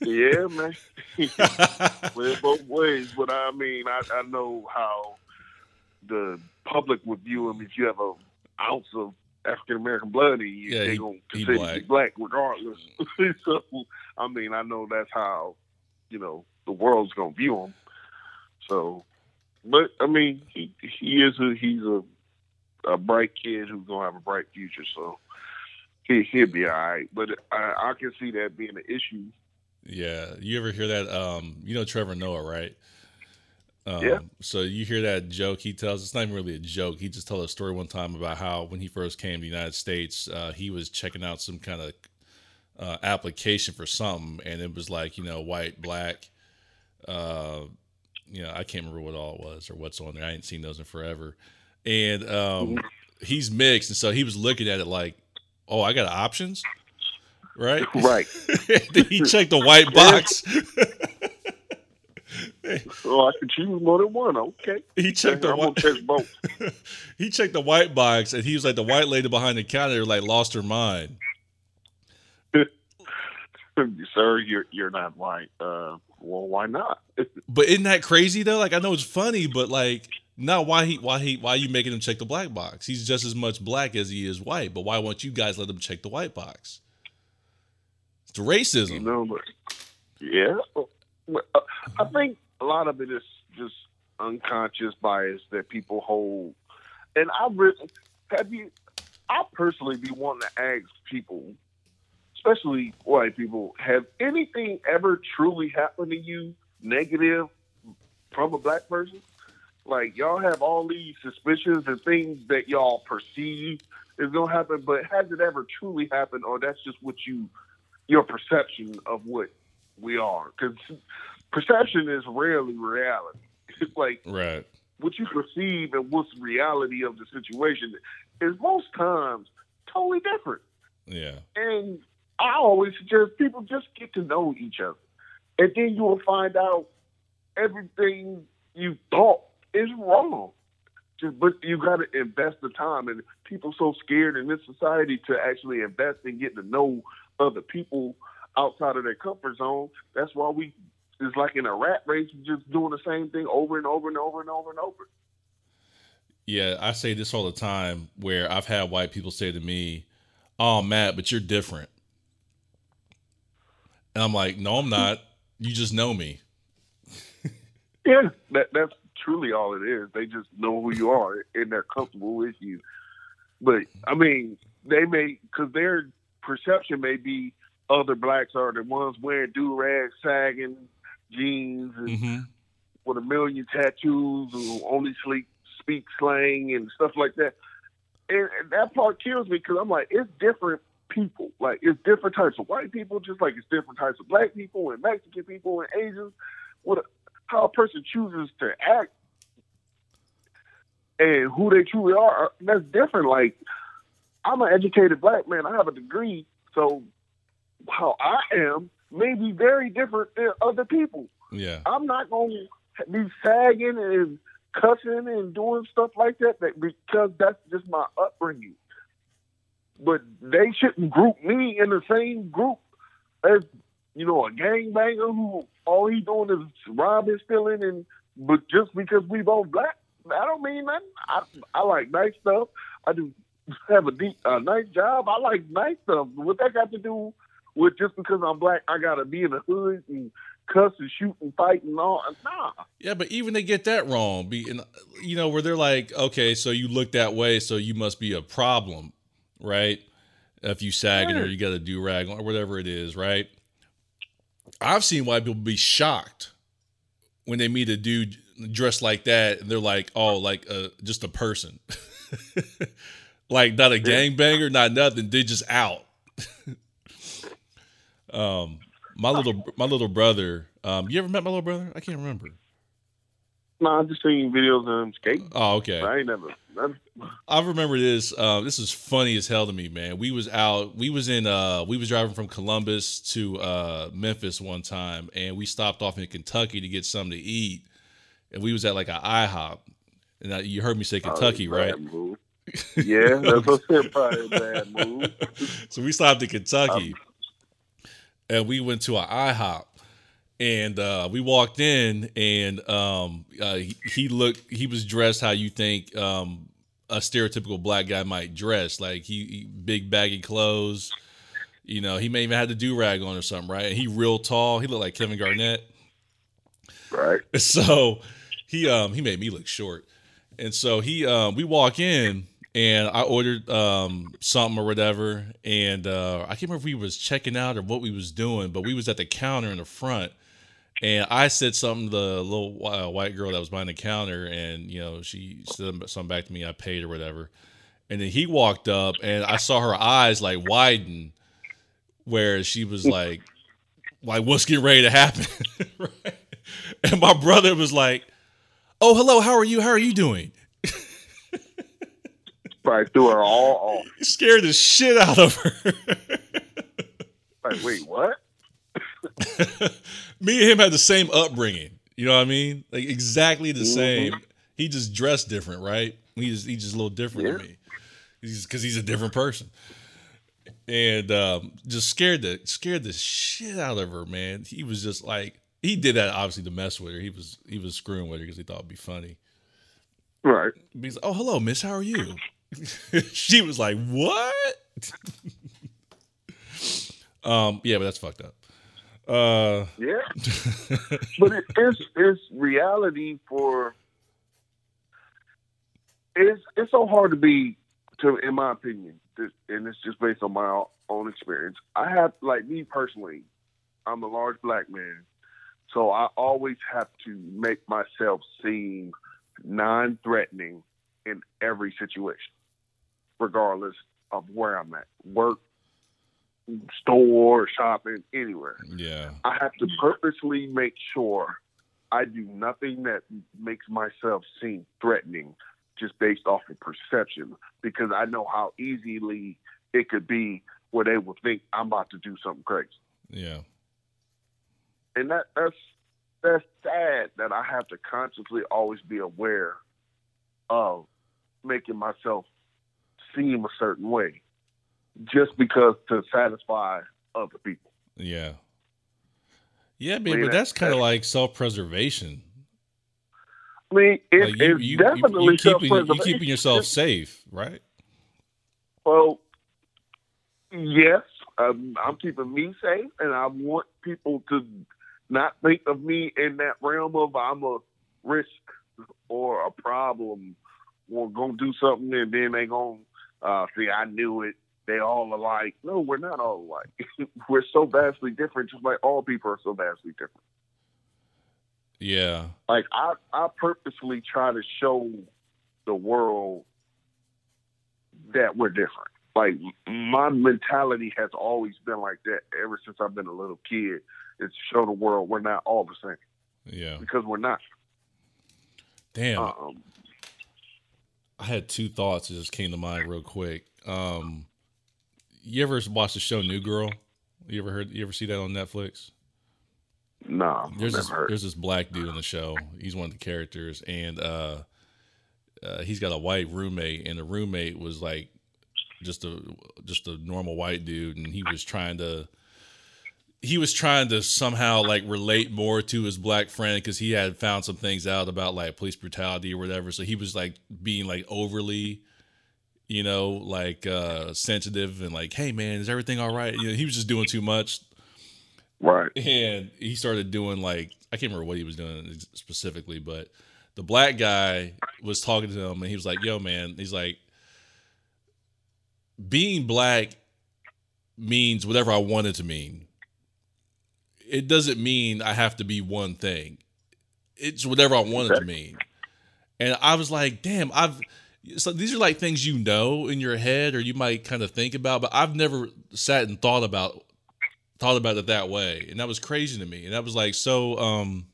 Speaker 4: yeah, man. (laughs) Play it both ways. But I mean, I, I know how the public would view him if you have an ounce of African American blood in you.
Speaker 1: Yeah,
Speaker 4: they're
Speaker 1: he-
Speaker 4: gonna consider you black regardless. (laughs) so I mean, I know that's how you know the world's gonna view him. So, but I mean, he he is a he's a a bright kid who's gonna have a bright future. So he he'll be all right. But I, I can see that being an issue.
Speaker 1: Yeah. You ever hear that um you know Trevor Noah, right? Um,
Speaker 4: Yeah.
Speaker 1: So you hear that joke he tells. It's not even really a joke. He just told a story one time about how when he first came to the United States, uh, he was checking out some kind of uh, application for something, and it was like you know white, black. Uh, you know, I can't remember what all it was or what's on there. I ain't seen those in forever. And um, he's mixed, and so he was looking at it like, "Oh, I got options." Right,
Speaker 4: Right. (laughs)
Speaker 1: then he checked the white box. (laughs)
Speaker 4: So I can choose more than one. Okay.
Speaker 1: he checked the
Speaker 4: I'm gonna
Speaker 1: white.
Speaker 4: check both. (laughs)
Speaker 1: he checked the white box, and he was like, the white lady behind the counter like lost her mind.
Speaker 4: Sir, you're you're not white. Uh, well, why not?
Speaker 1: But isn't that crazy though? Like I know it's funny, but like, no, why he, why he, why you making him check the black box? He's just as much black as he is white. But why won't you guys let him check the white box? It's the
Speaker 4: You
Speaker 1: racism.
Speaker 4: know, but yeah, uh, I think a lot of it is just unconscious bias that people hold. And I've really have you. I personally be wanting to ask people, especially white people, have anything ever truly happened to you negative from a black person? Like y'all have all these suspicions and things that y'all perceive is gonna happen, but has it ever truly happened, or that's just what you your perception of what we are? Because perception is rarely reality. (laughs) It's like
Speaker 1: Right.
Speaker 4: what you perceive and what's reality of the situation is most times totally different.
Speaker 1: Yeah.
Speaker 4: And I always suggest people just get to know each other. And then you will find out everything you thought is wrong. Just but you gotta invest the time and people so scared in this society to actually invest in getting to know other people outside of their comfort zone. That's why we it's like in a rat race, just doing the same thing over and over and over and over and over.
Speaker 1: Yeah, I say this all the time where I've had white people say to me, Oh, Matt, but you're different. And I'm like, No, I'm not. You just know me. (laughs)
Speaker 4: Yeah, that that's truly all it is. They just know who you are and they're comfortable with you. But I mean, they may because their perception may be other blacks are the ones wearing do rags, sagging jeans, and
Speaker 1: hmm
Speaker 4: with a million tattoos, who only sleep, speak slang and stuff like that. And, and that part kills me because I'm like, it's different people. Like it's different types of white people, just like it's different types of black people and Mexican people and Asians. What a, how a person chooses to act and who they truly are, that's different. Like I'm an educated black man. I have a degree, so how I am may be very different than other people.
Speaker 1: Yeah.
Speaker 4: I'm not going to be sagging and cussing and doing stuff like that, that because that's just my upbringing. But they shouldn't group me in the same group as you know a gangbanger who all he doing is robbing, stealing, and but just because we both black, I don't mean nothing. I I like nice stuff. I do have a deep, a nice job. I like nice stuff. What that got to do with just because I'm black, I gotta be in the hood and cussing, shooting, fighting, all. Nah.
Speaker 1: Yeah, but even they get that wrong. Be you know where they're like, okay, so you look that way, so you must be a problem, right? If you sagging or you got a do rag or whatever it is, right? I've seen white people be shocked when they meet a dude dressed like that, and they're like, oh, like uh, just a person, (laughs) like not a gangbanger, not nothing. They just out. (laughs) um, my little my little brother. Um, you ever met my little brother? I can't remember.
Speaker 4: No, I've just seen videos of him skating.
Speaker 1: Oh, okay.
Speaker 4: I ain't never. (laughs)
Speaker 1: I remember this. Uh, this is funny as hell to me, man. We was out. We was in. Uh, we was driving from Columbus to uh, Memphis one time, and we stopped off in Kentucky to get something to eat. And we was at like an IHOP, and I, you heard me say Kentucky, right?
Speaker 4: move. (laughs) Yeah, that's what I said. Probably a bad move. (laughs)
Speaker 1: so we stopped in Kentucky, and we went to an IHOP, and uh, we walked in, and um, uh, he, he looked. He was dressed how you think um, a stereotypical black guy might dress, like he, he big baggy clothes. You know, he may even had the do rag on or something, right? And he real tall. He looked like Kevin Garnett.
Speaker 4: Right. (laughs)
Speaker 1: So he um he made me look short. And so he um we walk in and I ordered um something or whatever and uh I can't remember if we was checking out or what we was doing, but we was at the counter in the front and I said something to the little uh, white girl that was behind the counter and you know she said something back to me I paid or whatever. And then he walked up and I saw her eyes like widen where she was like like what's getting ready to happen (laughs) right? (laughs) and my brother was like oh hello how are you? How are you doing? (laughs)
Speaker 4: Probably threw her all off.
Speaker 1: scared the shit out of her. (laughs)
Speaker 4: Like, wait, what?
Speaker 1: me and him had the same upbringing. You know what i mean? Like exactly the same. He just dressed different right? He just he's just a little different
Speaker 4: Yeah.
Speaker 1: than me. He's because he's a different person. And um, just scared the scared the shit out of her man. He was just like he did that obviously to mess with her he was he was screwing with her because he thought it'd be funny
Speaker 4: Right.
Speaker 1: He's like, oh, hello, miss. How are you? (laughs) she was like, what? (laughs) um, yeah, but that's fucked up. Uh,
Speaker 4: Yeah. (laughs) but it is it's reality for it's it's so hard to be to in my opinion and it's just based on my own experience i have like me personally i'm a large black man so i always have to make myself seem non-threatening in every situation regardless of where i'm at work store shopping anywhere.
Speaker 1: Yeah,
Speaker 4: I have to purposely make sure I do nothing that makes myself seem threatening just based off of perception because I know how easily it could be where they will think I'm about to do something crazy.
Speaker 1: yeah,
Speaker 4: And that that's that's sad that I have to consciously always be aware of making myself seem a certain way just because to satisfy other people.
Speaker 1: yeah, yeah, man.
Speaker 4: mean,
Speaker 1: But that's kind of like self-preservation.
Speaker 4: I mean, it,
Speaker 1: Like you,
Speaker 4: it's
Speaker 1: you, you,
Speaker 4: definitely
Speaker 1: you keeping you keeping yourself safe, right?
Speaker 4: Well, yes, um, I'm keeping me safe, and I want people to not think of me in that realm of I'm a risk or a problem or gonna do something, and then they gonna uh, see I knew it. They all alike. No, we're not all alike. (laughs) we're so vastly different, just like all people are so vastly different.
Speaker 1: Yeah,
Speaker 4: Like I, I purposely try to show the world that we're different. Like my mentality has always been like that ever since I've been a little kid. Is to show the world we're not all the same
Speaker 1: yeah.
Speaker 4: because we're not.
Speaker 1: Damn,
Speaker 4: Um,
Speaker 1: I had two thoughts that just came to mind real quick. Um, you ever watch the show New Girl? You ever heard? You ever see that on Netflix?
Speaker 4: nah,
Speaker 1: There's
Speaker 4: never
Speaker 1: this
Speaker 4: heard.
Speaker 1: there's this black dude in the show. He's one of the characters, and uh, uh, he's got a white roommate, and the roommate was like just a just a normal white dude, and he was trying to he was trying to somehow like relate more to his black friend because he had found some things out about like police brutality or whatever. So he was like being like overly, you know, like uh sensitive and like, hey man, is everything all right? You know, he was just doing too much.
Speaker 4: Right.
Speaker 1: and he started doing like I can't remember what he was doing specifically, but the black guy was talking to him and he was like, "Yo, man," he's like, "Being black means whatever I want it to mean. It doesn't mean I have to be one thing. It's whatever I want it to mean." And I was like, "Damn, I've." So these are like things you know in your head or you might kind of think about, but I've never sat and thought about thought about it that way, and that was crazy to me. And that was like so. um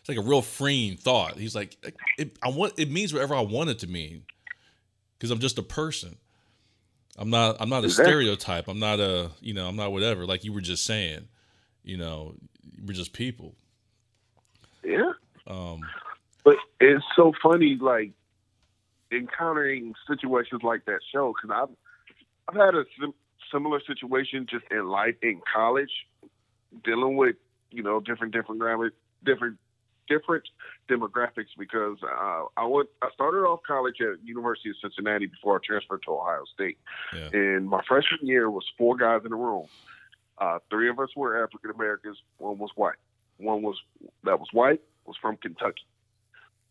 Speaker 1: It's like a real freeing thought. He's like, it, I want it means whatever I want it to mean, because I'm just a person. I'm not. I'm not a
Speaker 4: Exactly.
Speaker 1: stereotype. I'm not a. You know. I'm not whatever. Like you were just saying. You know. We're just people.
Speaker 4: Yeah.
Speaker 1: Um.
Speaker 4: But it's so funny, like encountering situations like that show because I've I've had a sim- similar situation just in life in college, dealing with you know different different grammar, different different demographics because uh, I went I started off college at University of Cincinnati before I transferred to Ohio State,
Speaker 1: Yeah.
Speaker 4: and my freshman year was four guys in a room. Uh, three of us were African Americans, one was white. One was that was white was from Kentucky.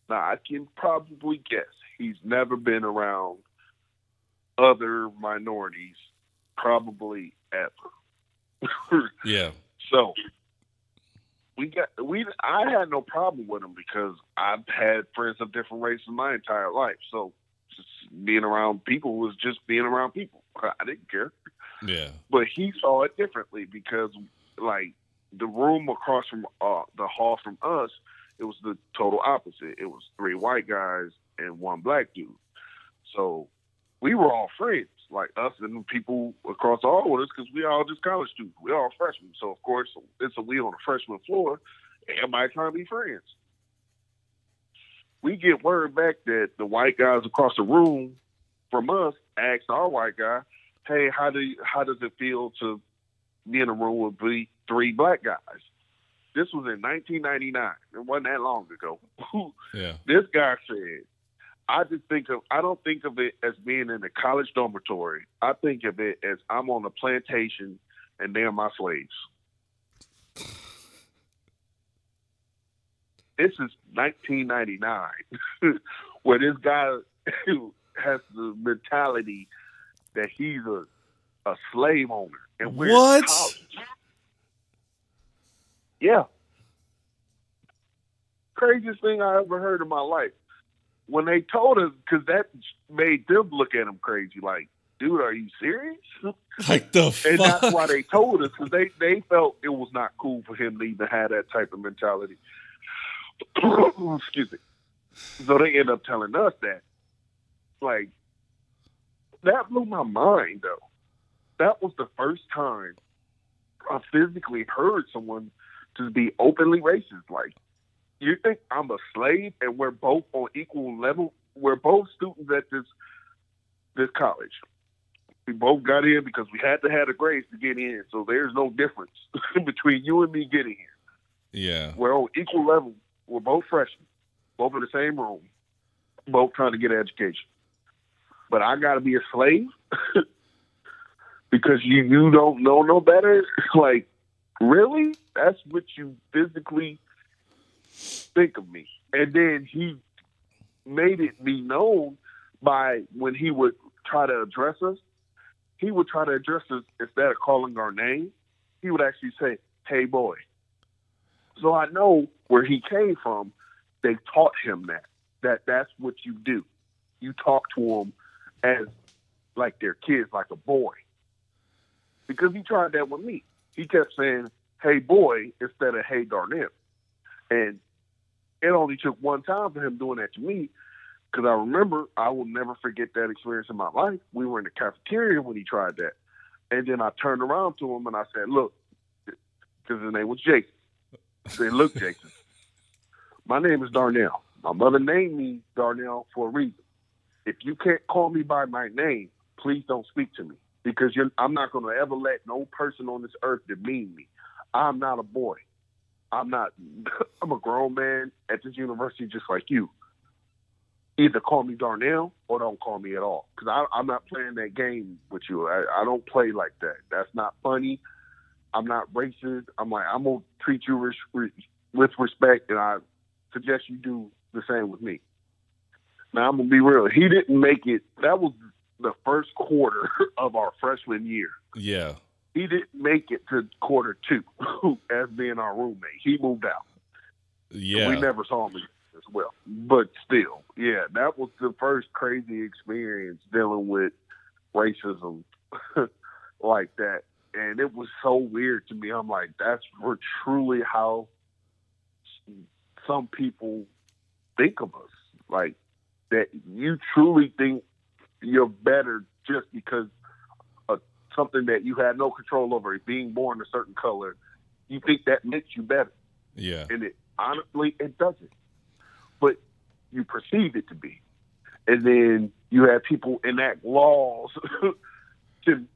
Speaker 4: Now I can probably guess he's never been around other minorities, probably ever. (laughs)
Speaker 1: Yeah.
Speaker 4: so we got we I had no problem with him because I've had friends of different races my entire life. So just being around people was just being around people. I didn't care
Speaker 1: Yeah.
Speaker 4: but he saw it differently because like the room across from uh, the hall from us it was the total opposite. It was three white guys and one black dude. So we were all friends like us and people across with us because we all just college students. We all freshmen. So of course it's a we on the freshman floor everybody trying to be friends. We get word back that the white guys across the room from us asked our white guy hey, how do you, how does it feel to be in a room with three, three black guys? This was in 1999. It wasn't that long ago. (laughs)
Speaker 1: Yeah.
Speaker 4: this guy said, "I just think of I don't think of it as being in a college dormitory. I think of it as I'm on a plantation and they're my slaves." (laughs) This is 1999, (laughs) where this guy has the mentality that he's a a slave owner and we're
Speaker 1: What?
Speaker 4: college. Yeah. Craziest thing I ever heard in my life. When they told us, because that made them look at him crazy, like, dude, are you serious? (laughs)
Speaker 1: Like the
Speaker 4: And that's why they told us, because they, they felt it was not cool for him to even have that type of mentality. (coughs) Excuse me. So they end up telling us that. Like, that blew my mind, though. That was the first time I physically heard someone to be openly racist. Like, you think I'm a slave and we're both on equal level? We're both students at this this college. We both got in because we had to have the grades to get in. So there's no difference (laughs) between you and me getting here.
Speaker 1: yeah.
Speaker 4: We're on equal level. We're both freshmen, both in the same room, both trying to get an education. But I got to be a slave (laughs) because you you don't know no better. (laughs) Like, really? That's what you physically think of me. And then he made it be known by when he would try to address us. He would try to address us instead of calling our name. He would actually say, "Hey, boy." So I know where he came from. They taught him that that that's what you do. You talk to them as like their kids, like a boy. Because he tried that with me. He kept saying, "Hey, boy," instead of "Hey, Darnell," and it only took one time for him doing that to me. Because I remember, I will never forget that experience in my life. We were in the cafeteria when he tried that, and then I turned around to him and I said, "Look," because his name was Jason. I said, "Look, Jason, my name is Darnell. My mother named me Darnell for a reason. If you can't call me by my name, please don't speak to me because I'm not going to ever let no person on this earth demean me. I'm not a boy. I'm not. (laughs) I'm a grown man at this university, just like you. Either call me Darnell or don't call me at all, because I'm not playing that game with you. I, I don't play like that. That's not funny. I'm not racist. I'm like, I'm gonna treat you res- with respect, and I suggest you do the same with me. Now I'm gonna be real. He didn't make it. That was the first quarter (laughs) of our freshman year.
Speaker 1: Yeah.
Speaker 4: He didn't make it to quarter two (laughs) as being our roommate. He moved out.
Speaker 1: Yeah.
Speaker 4: We never saw him as well. But still, yeah, that was the first crazy experience dealing with racism (laughs) like that. And it was so weird to me. I'm like, that's truly how some people think of us. Like that you truly think you're better just because of something that you had no control over, being born a certain color. You think that makes you better.
Speaker 1: Yeah.
Speaker 4: And it honestly it doesn't. But you perceive it to be. And then you have people enact laws (laughs) to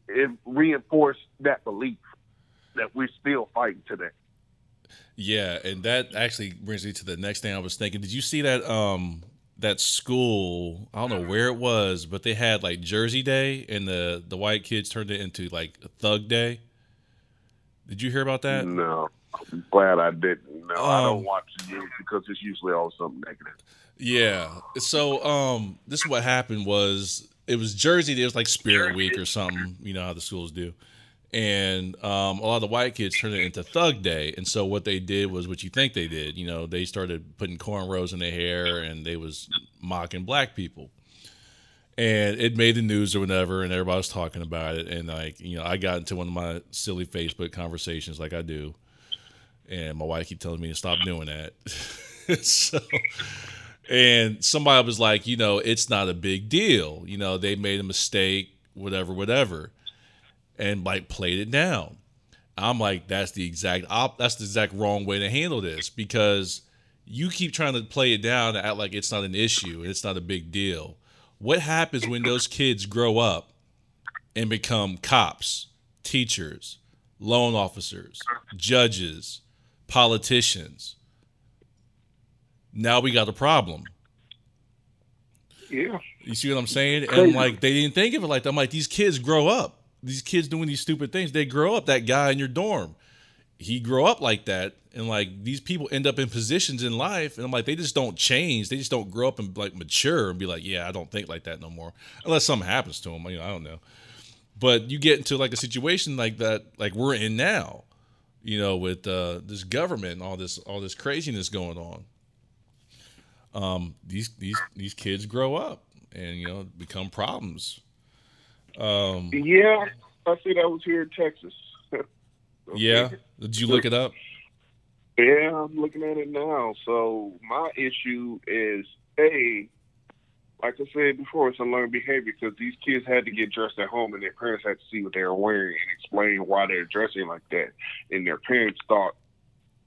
Speaker 4: reinforce that belief that we're still fighting today.
Speaker 1: Yeah, and that actually brings me to the next thing I was thinking. Did you see that um that school? I don't know where it was, but they had like Jersey Day, and the the white kids turned it into like Thug Day. Did you hear about that?
Speaker 4: No, I'm glad I didn't. No, um, I don't
Speaker 1: Um,
Speaker 4: watch the news because it's usually always something negative.
Speaker 1: Yeah. So um this is what happened was it was Jersey Day, it was like Spirit Week or something, you know how the schools do. And um, a lot of the white kids turned it into Thug Day, and so what they did was what you think they did. You know, they started putting cornrows in their hair, and they was mocking black people. And it made the news or whatever, and everybody was talking about it. And like, you know, I got into one of my silly Facebook conversations, like I do, and my wife keep telling me to stop doing that. (laughs) so, and somebody was like, you know, it's not a big deal. You know, they made a mistake, whatever, whatever, and like played it down. I'm like, that's the exact op- that's the exact wrong way to handle this because you keep trying to play it down and act like it's not an issue and it's not a big deal. What happens when those kids grow up and become cops, teachers, loan officers, judges, politicians? Now we got a problem.
Speaker 4: Yeah.
Speaker 1: You see what I'm saying? And like they didn't think of it like that. I'm like, these kids grow up. These kids doing these stupid things, they grow up. That guy in your dorm, he grow up like that. And like these people end up in positions in life, and I'm like, they just don't change. They just don't grow up and like mature and be like, yeah, I don't think like that no more, unless something happens to them. You know, I don't know. But you get into like a situation like that, like we're in now, you know, with uh, this government and all this all this craziness going on. Um, these these these kids grow up and you know become problems. Um,
Speaker 4: Yeah, I see that was here in Texas. (laughs)
Speaker 1: yeah, did you look it up?
Speaker 4: Yeah, I'm looking at it now. So my issue is a, like I said before, it's a learned behavior because these kids had to get dressed at home and their parents had to see what they were wearing and explain why they're dressing like that. And their parents thought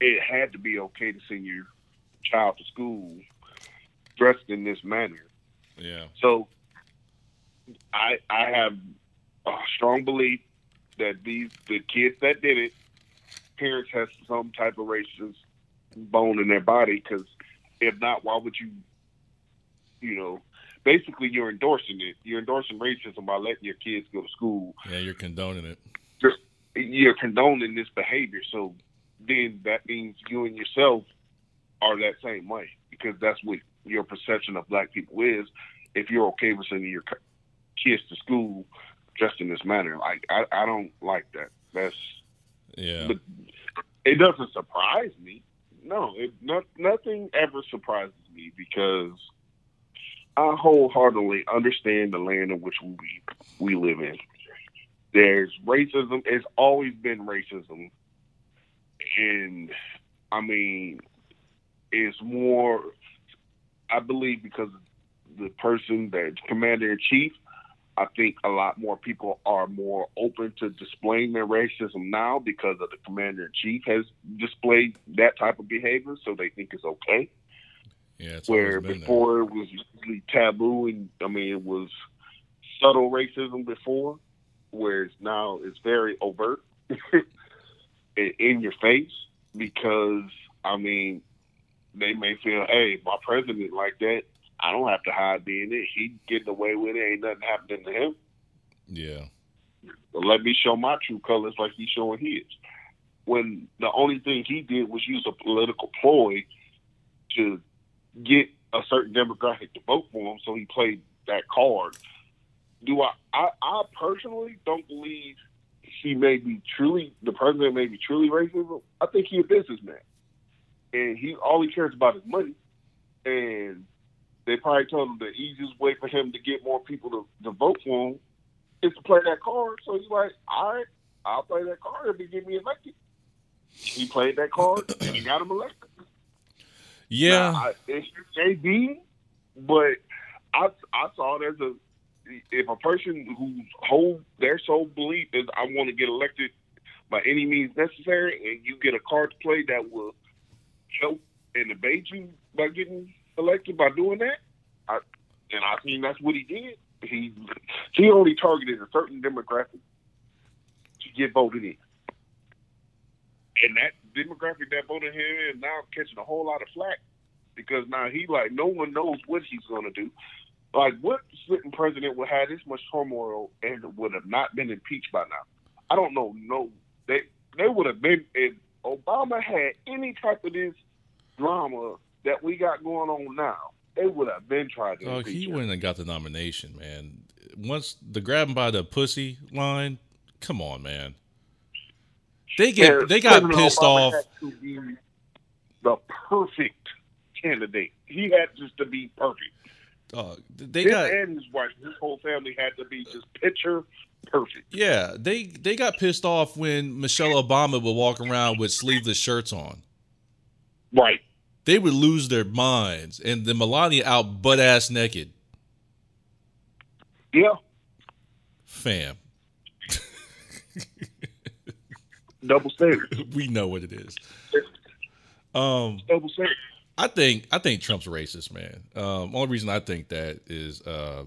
Speaker 4: it had to be okay to send your child to school dressed in this manner.
Speaker 1: Yeah,
Speaker 4: So I I have a strong belief that these the kids that did it, parents have some type of racist bone in their body because if not, why would you, you know, basically you're endorsing it. You're endorsing racism by letting your kids go to school.
Speaker 1: yeah, you're condoning it.
Speaker 4: You're condoning this behavior. So then that means you and yourself are that same way because that's what your perception of black people is. If you're okay with sending your kids to school dressed in this manner, like I, I don't like that. That's
Speaker 1: Yeah,
Speaker 4: but it doesn't surprise me. No, it not, nothing ever surprises me because I wholeheartedly understand the land in which we we live in. There's racism. It's always been racism, and I mean, it's more. I believe because the person that's commander in chief I think a lot more people are more open to displaying their racism now because of the commander in chief has displayed that type of behavior, so they think it's okay.
Speaker 1: yeah. It's
Speaker 4: Where before it was usually taboo, and I mean it was subtle racism before, whereas now it's very overt, (laughs) in your face. Because I mean, they may feel, hey, my president like that. I don't have to hide being it. He getting away with it. Ain't nothing happening to him.
Speaker 1: Yeah,
Speaker 4: But let me show my true colors like he's showing his. when the only thing he did was use a political ploy to get a certain demographic to vote for him, so he played that card. Do I? I, I personally don't believe he may be truly the president may be truly racist. I think he's a businessman, and he all he cares about is money. And they probably told him the easiest way for him to get more people to, to vote for him is to play that card. So he's like, all right, I'll play that card if he get me elected. He played that card and he got him elected.
Speaker 1: Yeah,
Speaker 4: Now, I, it's JB, but I I saw it as a if a person whose whole their sole belief is I want to get elected by any means necessary, and you get a card to play that will help and debate you by getting elected by doing that, I, and I think that's what he did. He he only targeted a certain demographic to get voted in, and that demographic that voted him in now catching a whole lot of flack because now he like no one knows what he's to do. Like what sitting president would have this much turmoil and would have not been impeached by now? I don't know. No, they they would have been if Obama had any type of this drama that we got going on now. They would have been trying to
Speaker 1: oh, he wouldn't have got the nomination, man. Once the grab him by the pussy line, come on, man. They get
Speaker 4: Yeah,
Speaker 1: they got pissed
Speaker 4: Obama
Speaker 1: off.
Speaker 4: the perfect candidate. He had just to be perfect.
Speaker 1: Uh, they
Speaker 4: Him
Speaker 1: got
Speaker 4: and his wife, his whole family had to be just picture perfect.
Speaker 1: yeah, they they got pissed off when Michelle Obama would walk around with sleeveless shirts on.
Speaker 4: Right.
Speaker 1: They would lose their minds, and the Melania out butt ass naked.
Speaker 4: Yeah.
Speaker 1: Fam, (laughs)
Speaker 4: Double standard. (laughs)
Speaker 1: we know what it is. Um,
Speaker 4: Double standard.
Speaker 1: I think I think Trump's racist, man. Um, only reason I think that is uh,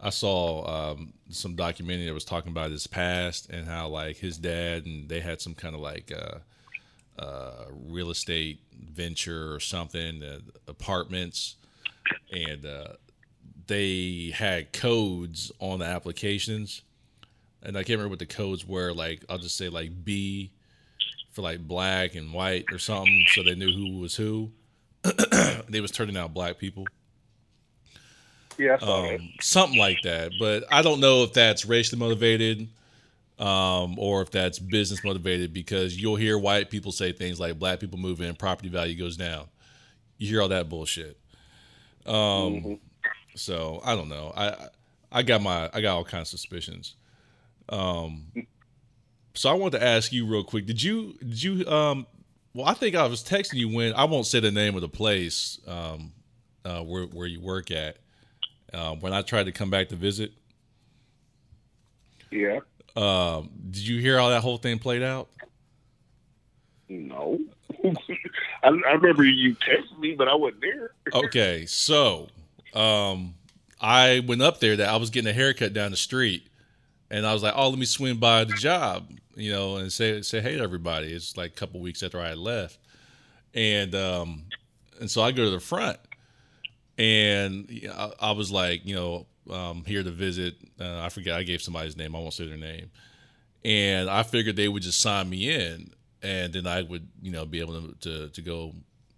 Speaker 1: I saw um, some documentary that was talking about his past and how like his dad and they had some kind of like uh, uh, real estate venture or something, uh, apartments, and uh, they had codes on the applications, and I can't remember what the codes were. Like I'll just say like B for like black and white or something, so they knew who was who. (clears throat) they was turning out black people,
Speaker 4: Yeah, I saw that.
Speaker 1: um, something like that. But I don't know if that's racially motivated um, or if that's business motivated because you'll hear white people say things like black people move in, property value goes down. You hear all that bullshit. Um, So I don't know. I I got my I got all kinds of suspicions. Um, so I wanted to ask you real quick. Did you did you um well I think I was texting you when I won't say the name of the place um uh where where you work at. Uh, when I tried to come back to visit,
Speaker 4: Yeah.
Speaker 1: Um, did you hear how that whole thing played out?
Speaker 4: No. (laughs) I, I remember you texted me, but I wasn't there.
Speaker 1: Okay, so um, I went up there that I was getting a haircut down the street, and I was like, "Oh, let me swing by the job, you know, and say say hey to everybody." It's like a couple weeks after I had left, and um, and so I go to the front, and I, I was like, you know, um, here to visit. Uh, I forget. I gave somebody's name. I won't say their name, and I figured they would just sign me in, and then I would, you know, be able to to, to go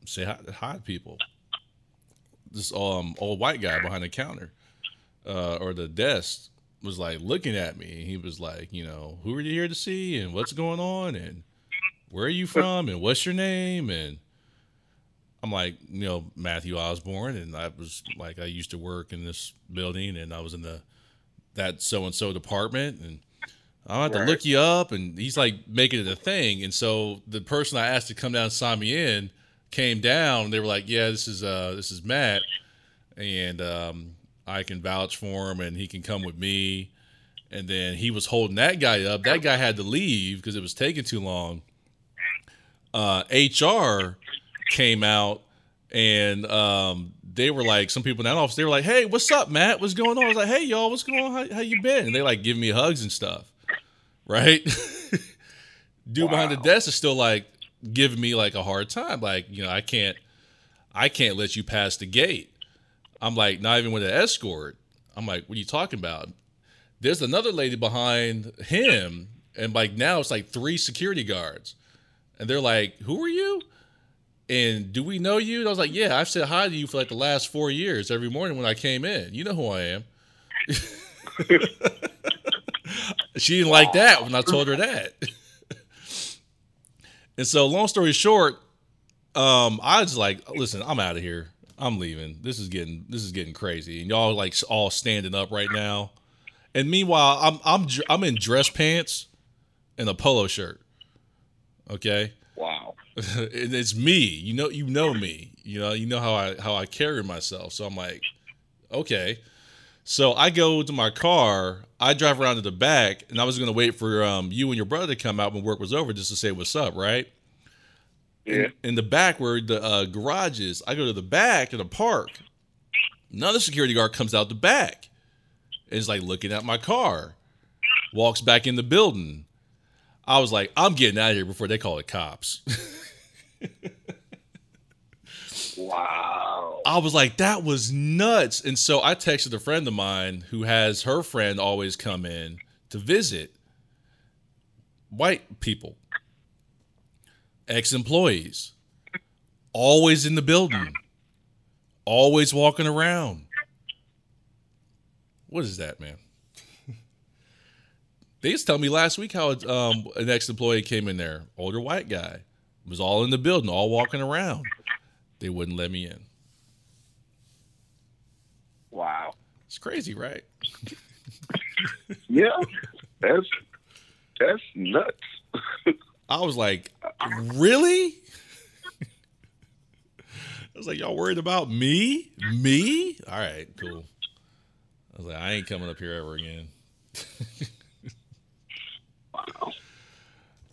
Speaker 1: say hi, hi to people this um old white guy behind the counter uh, or the desk was like looking at me. He was like, you know, who are you here to see and what's going on and where are you from and what's your name and I'm like, you know, Matthew Osborne and I was like I used to work in this building and I was in the that so and so department and I have to look you up and he's like making it a thing and so the person I asked to come down and sign me in came down and they were like, Yeah, this is uh this is Matt and um I can vouch for him and he can come with me. And then he was holding that guy up. That guy had to leave because it was taking too long. Uh HR came out and um they were like some people in that office, they were like, Hey, what's up, Matt? What's going on? I was like, Hey y'all, what's going on? How, how you been? And they like giving me hugs and stuff. Right? (laughs) Dude behind the desk is still like giving me like a hard time. Like, you know, I can't I can't let you pass the gate. I'm like, not even with an escort. I'm like, what are you talking about? There's another lady behind him, and like now it's like three security guards. And they're like, "Who are you?" And do we know you? And I was like, "Yeah, I've said hi to you for like the last four years every morning when I came in. You know who I am." (laughs) she didn't like that when I told her that. (laughs) and so, long story short, um, I was like, "Listen, I'm out of here. I'm leaving. This is getting this is getting crazy." And y'all like all standing up right now. And meanwhile, I'm I'm I'm in dress pants and a polo shirt. Okay, (laughs) it's me. You know, you know me. You know, you know how I how I carry myself. So I'm like, okay. So I go to my car. I drive around to the back, and I was gonna wait for um, you and your brother to come out when work was over, just to say what's up, right?
Speaker 4: Yeah.
Speaker 1: In the back where the uh, garage is, I go to the back of the park. Another security guard comes out the back, and is like looking at my car. Walks back in the building. I was like, I'm getting out of here before they call the cops. (laughs)
Speaker 4: Wow.
Speaker 1: I was like, that was nuts. And so I texted a friend of mine who has her friend always come in to visit white people, ex employees, always in the building, always walking around. What is that, man? They just told me last week how um, an ex employee came in there, older white guy, was all in the building, all walking around. They wouldn't let me in.
Speaker 4: Wow.
Speaker 1: It's crazy, right? (laughs)
Speaker 4: Yeah. That's that's nuts.
Speaker 1: I was like, really? I was like, y'all worried about me? Me? All right, cool. I was like, I ain't coming up here ever again. (laughs)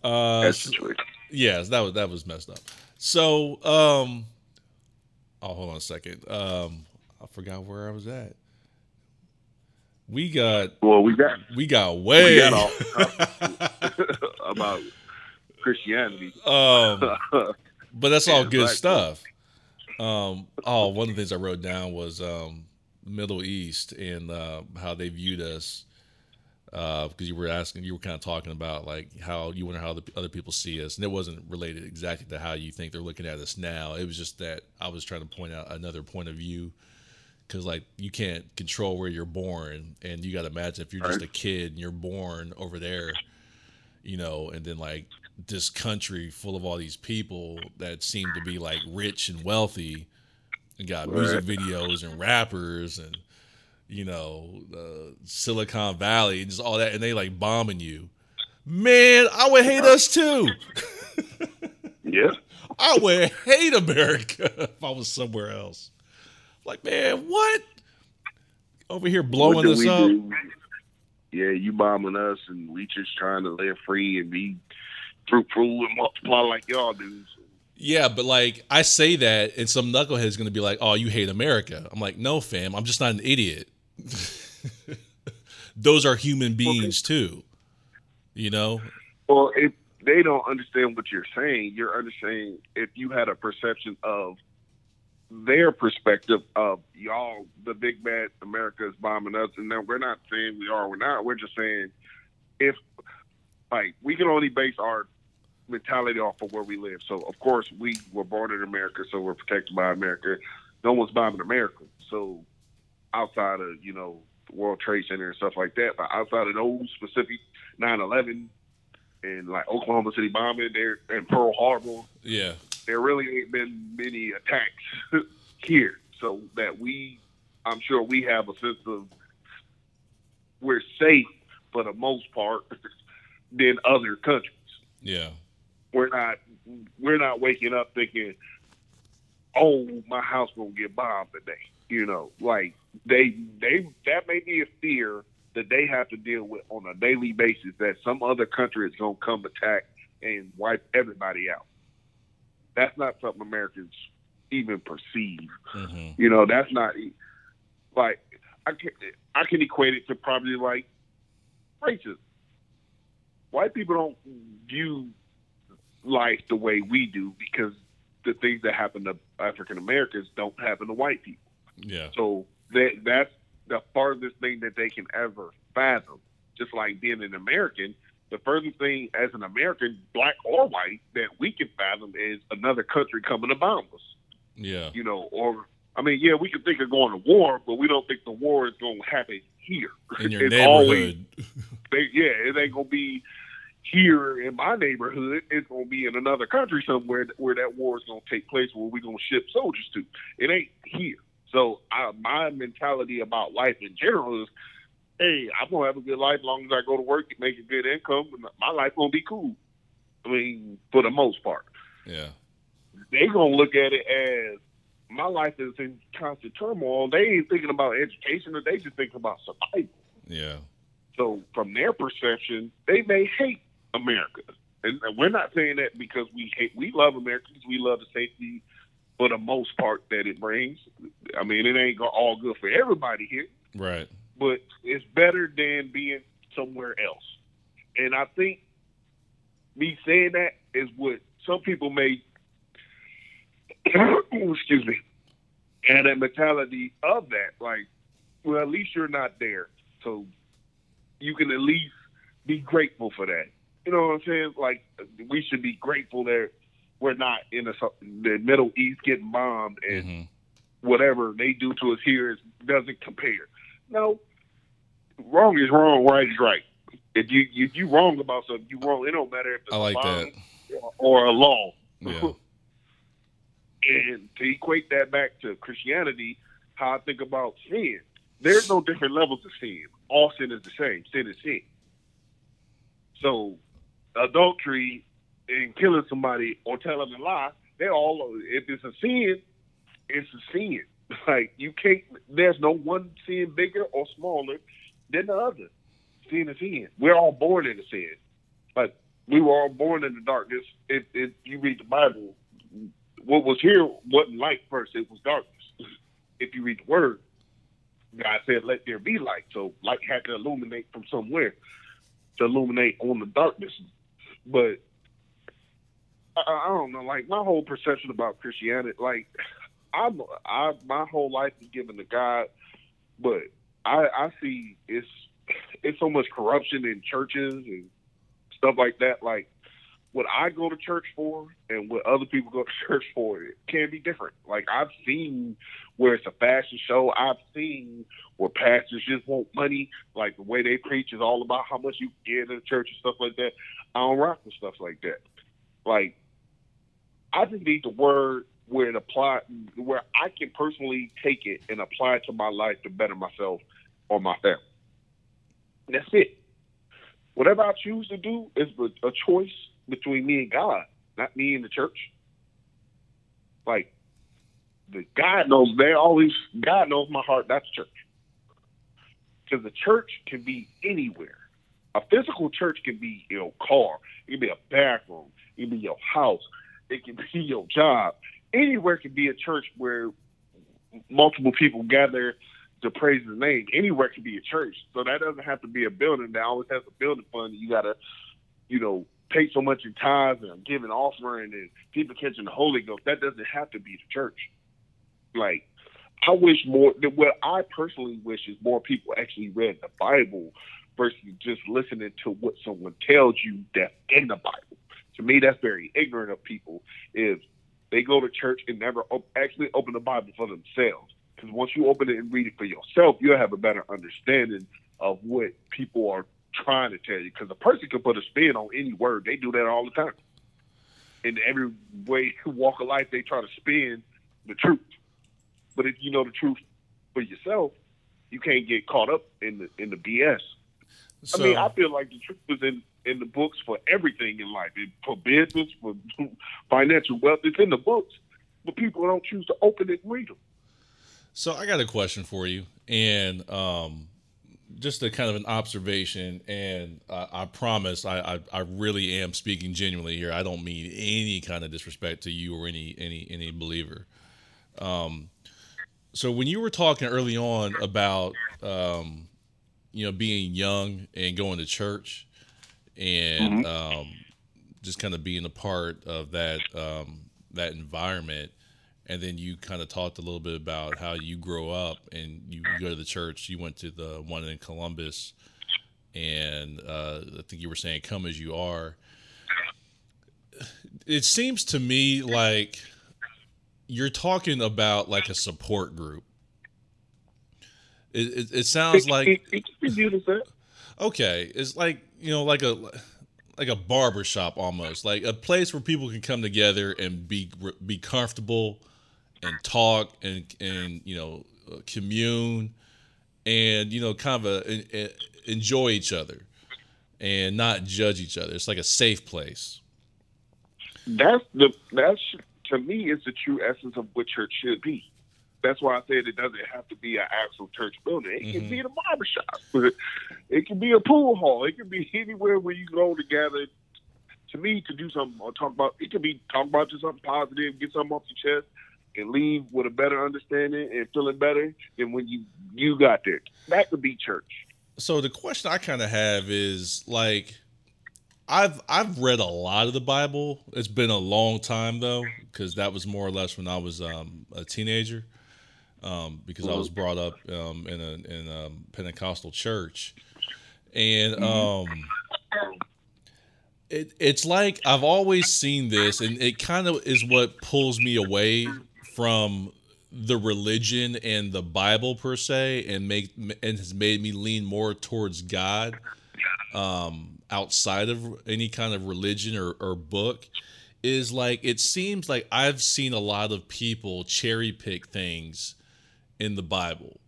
Speaker 1: Uh,
Speaker 4: That's
Speaker 1: so-
Speaker 4: the truth.
Speaker 1: Yes, that was that was messed up. So, um, oh, hold on a second. Um, I forgot where I was at. We got
Speaker 4: Well, we got
Speaker 1: we got way
Speaker 4: we got (laughs) about Christianity.
Speaker 1: um, but that's all (laughs) good stuff. Um, oh, one of the things I wrote down was um, Middle East and uh, how they viewed us. Uh, because you were asking, you were kind of talking about like how you wonder how the other people see us, and it wasn't related exactly to how you think they're looking at us now. It was just that I was trying to point out another point of view. Because like you can't control where you're born, and you got to imagine if you're just a kid and you're born over there, you know, and then like this country full of all these people that seem to be like rich and wealthy and got music videos and rappers and you know uh, Silicon Valley and just all that and they like bombing you man I would hate us too (laughs)
Speaker 4: Yeah.
Speaker 1: I would hate America (laughs) if I was somewhere else like man what over here blowing us up
Speaker 4: do? Yeah, you bombing us, and we just trying to live free and be fruitful and multiply like y'all do.
Speaker 1: Yeah, but like I say that, and some knucklehead is going to be like, "Oh, you hate America." I'm like, "No, fam. I'm just not an idiot. (laughs) Those are human beings too. You know?
Speaker 4: Well, if they don't understand what you're saying, you're understanding if you had a perception of their perspective of y'all, the big bad America is bombing us, and then we're not saying we are, we're not. We're just saying if like we can only base our mentality off of where we live. So of course we were born in America, so we're protected by America. No one's bombing America. So outside of, you know, the World Trade Center and stuff like that, but outside of those specific 9/11 and like Oklahoma City bombing there and Pearl Harbor,
Speaker 1: Yeah,
Speaker 4: there really ain't been many attacks (laughs) here. So that we, I'm sure we have a sense of we're safe for the most part (laughs) than other countries.
Speaker 1: yeah,
Speaker 4: We're not we're not waking up thinking, oh, my house gonna get bombed today. You know, like they they that may be a fear that they have to deal with on a daily basis that some other country is gonna come attack and wipe everybody out. That's not something Americans even perceive.
Speaker 1: hmm
Speaker 4: You know, that's not like I can I can equate it to probably like racism. White people don't view life the way we do because the things that happen to African Americans don't happen to white people.
Speaker 1: yeah,
Speaker 4: So that that's the farthest thing that they can ever fathom. Just like being an American, the furthest thing as an American, black or white, that we can fathom is another country coming to bomb us.
Speaker 1: Yeah.
Speaker 4: You know, or I mean, yeah, we can think of going to war, but we don't think the war is going to happen here.
Speaker 1: In your (laughs)
Speaker 4: it's
Speaker 1: neighborhood.
Speaker 4: always, they, yeah, it ain't going to be here in my neighborhood. It's going to be in another country somewhere where that war is going to take place, where we're going to ship soldiers to. It ain't here. So I, my mentality about life in general is, hey, I'm gonna have a good life as long as I go to work and make a good income. And my life gonna be cool. I mean, for the most part
Speaker 1: Yeah.
Speaker 4: they gonna look at it as my life is in constant turmoil. They ain't thinking about education, or they just thinking about survival.
Speaker 1: Yeah.
Speaker 4: So from their perception, they may hate America, and, we're not saying that because we hate. We love America because we love the safety, for the most part, that it brings. I mean, it ain't all good for everybody here,
Speaker 1: Right.
Speaker 4: but it's better than being somewhere else. And I think me saying that is what some people may, (coughs) excuse me, and that mentality of that, like, well, at least you're not there, so you can at least be grateful for that. You know what I'm saying? Like, we should be grateful that we're not in the, the Middle East getting bombed and
Speaker 1: hmm
Speaker 4: whatever they do to us here is, doesn't compare. No, wrong is wrong, right is right. If you if you wrong about something, you wrong. It don't matter if it's
Speaker 1: I like
Speaker 4: a
Speaker 1: that.
Speaker 4: bomb or a law.
Speaker 1: Yeah. (laughs)
Speaker 4: and to equate that back to Christianity, how I think about sin, there's no different levels of sin. All sin is the same. Sin is sin. So, adultery and killing somebody or telling a lie, they all if it's a sin, it's a sin. (laughs) Like you can't. There's no one sin bigger or smaller than the other. Sin is sin. We're all born into sin. Like we were all born in the darkness. If, if you read the Bible, what was here wasn't light first; it was darkness. (laughs) If you read the Word, God said, "Let there be light." So light had to illuminate from somewhere to illuminate on the darkness. But I, I don't know. Like my whole perception about Christianity, like I'm, I my whole life is given to God, but I, I see it's it's so much corruption in churches and stuff like that. Like what I go to church for and what other people go to (laughs) church for, it can be different. Like I've seen where it's a fashion show. I've seen where pastors just want money. Like the way they preach is all about how much you get in the church and stuff like that. I don't rock with stuff like that. Like I just need the word where it apply where I can personally take it and apply it to my life to better myself or my family. That's it. Whatever I choose to do is a choice between me and God, not me and the church. Like the God knows they always God knows my heart, that's church. Because the church can be anywhere. A physical church can be your car, it can be a bathroom, it can be your house, it can (laughs) be your job. Anywhere can be a church where multiple people gather to praise his name. Anywhere can be a church. So that doesn't have to be a building that always has a building fund. You gotta, you know, pay so much in tithes and give an offering and people catching the Holy Ghost. That doesn't have to be the church. Like I wish more what I personally wish is more people actually read the Bible versus just listening to what someone tells you that's in the Bible. To me, that's very ignorant of people. Is they go to church and never op- actually open the Bible for themselves. Because once you open it and read it for yourself, you'll have a better understanding of what people are trying to tell you. Because a person can put a spin on any word. They do that all the time. In every way, walk of life, they try to spin the truth. But if you know the truth for yourself, you can't get caught up in the in the BS.
Speaker 1: So,
Speaker 4: I mean, I feel like the truth is in in the books for everything in life, It- for business, for (laughs) financial wealth. It's in the books, but people don't choose to open it and read them.
Speaker 1: So I got a question for you, and um, just a kind of an observation. And uh, I promise, I, I I really am speaking genuinely here. I don't mean any kind of disrespect to you or any any any believer. Um, so when you were talking early on about um, you know being young and going to church, and um, just kind of being a part of that um, that environment and then you kind of talked a little bit about how you grow up and you go to the church. You went to the one in Columbus, and uh, I think you were saying "Come as you are." It seems to me like you're talking about like a support group. It, it, it sounds like
Speaker 4: it, it can be viewed as that.
Speaker 1: okay it's like you know like a like a barber shop almost like a place where people can come together and be be comfortable and talk and and you know uh, commune and you know kind of a, a- enjoy each other and not judge each other it's like a safe place
Speaker 4: That's the that's to me is the true essence of what church should be. That's why I said it doesn't have to be an actual church building. It can
Speaker 1: Mhm.
Speaker 4: be the barbershop. It can be a pool hall. It can be anywhere where you go together. To me, to do something or talk about, it could be talk about just something positive, get something off your chest, and leave with a better understanding and feeling better than when you you got there. That could be church.
Speaker 1: so the question i kind of have is like i've i've read a lot of the bible it's been a long time though because that was more or less when i was um, a teenager um, because i was brought up um, in a in a pentecostal church. And um it, it's like i've always seen this and it kind of is what pulls me away from the religion and the Bible per se, and make and has made me lean more towards God, um, outside of any kind of religion or, or book, is like it seems like I've seen a lot of people cherry pick things in the Bible,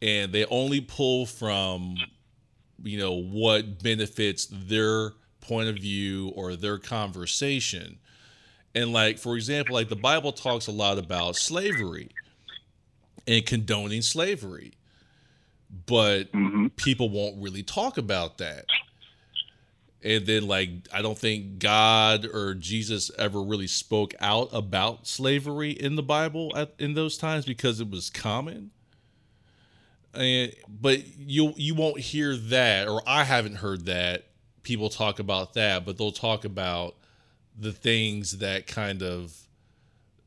Speaker 1: and they only pull from, you know, what benefits their point of view or their conversation. And like for example, like the Bible talks a lot about slavery and condoning slavery. But mm-hmm. people won't really talk about that. And then like I don't think God or Jesus ever really spoke out about slavery in the Bible at, in those times because it was common. And but you you won't hear that or I haven't heard that people talk about that, but they'll talk about the things that kind of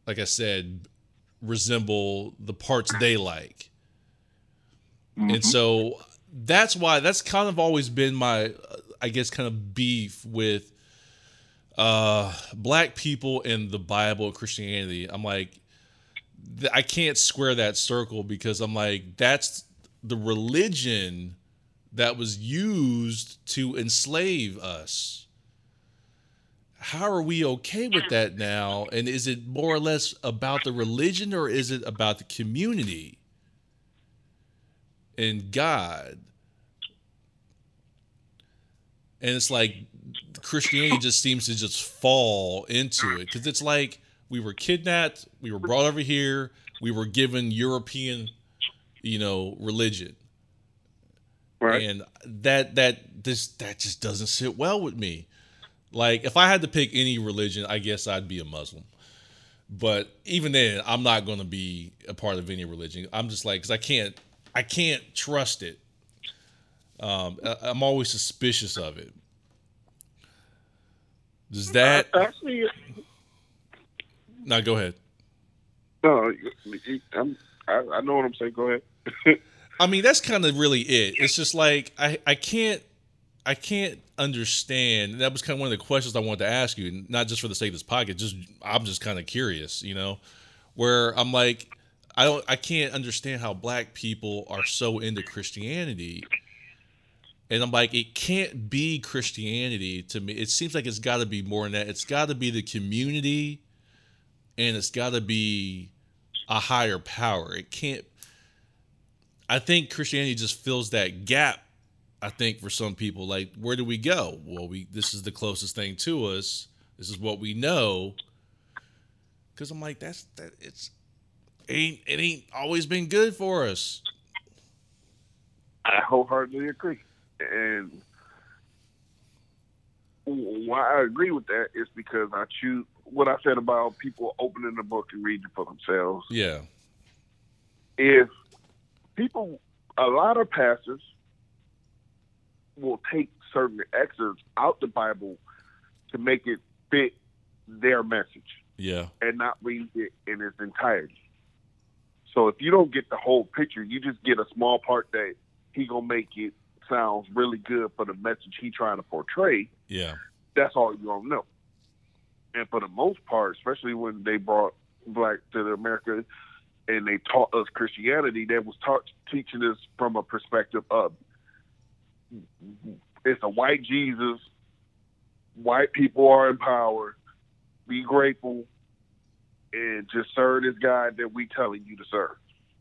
Speaker 1: like I said resemble the parts they like. And mm-hmm. so that's why that's kind of always been my I guess kind of beef with uh black people in the Bible and Christianity. I'm like I can't square that circle because I'm like that's the religion that was used to enslave us how are we okay with that now? And is it more or less about the religion or is it about the community and God? And it's like Christianity (laughs) just seems to just fall into it because it's like we were kidnapped, we were brought over here, we were given European, you know, religion.
Speaker 4: Right.
Speaker 1: And that that this that just doesn't sit well with me. Like if I had to pick any religion, I guess I'd be a Muslim. But even then, I'm not going to be a part of any religion. I'm just like cuz I can't I can't trust it. Um I, I'm always suspicious of it. Does that
Speaker 4: actually
Speaker 1: Now go ahead.
Speaker 4: no? I'm, I, I know what I'm saying. Go ahead. (laughs)
Speaker 1: I mean, that's kind of really it. It's just like I, I can't I can't understand. That was kind of one of the questions I wanted to ask you, not just for the sake of this podcast. Just I'm just kind of curious, you know, where I'm like, I don't, I can't understand how black people are so into Christianity, and I'm like, it can't be Christianity to me. It seems like it's got to be more than that. It's got to be the community, and it's got to be a higher power. It can't. I think Christianity just fills that gap. I think for some people, like, where do we go? Well, we this is the closest thing to us. This is what we know. Because I'm like, that's that. It's ain't it ain't always been good for us.
Speaker 4: I wholeheartedly agree. And why I agree with that is because I choose what I said about people opening the book and reading for themselves.
Speaker 1: Yeah,
Speaker 4: If people, a lot of pastors will take certain excerpts out the Bible to make it fit their message
Speaker 1: yeah,
Speaker 4: and not read it in its entirety. So if you don't get the whole picture, you just get a small part that he gonna make it sounds really good for the message he trying to portray,
Speaker 1: Yeah.
Speaker 4: that's all you're gonna know. And for the most part, especially when they brought black to the America and they taught us Christianity, that was taught teaching us from a perspective of it's a white Jesus, white people are in power, be grateful, and just serve this guy that we telling you to serve.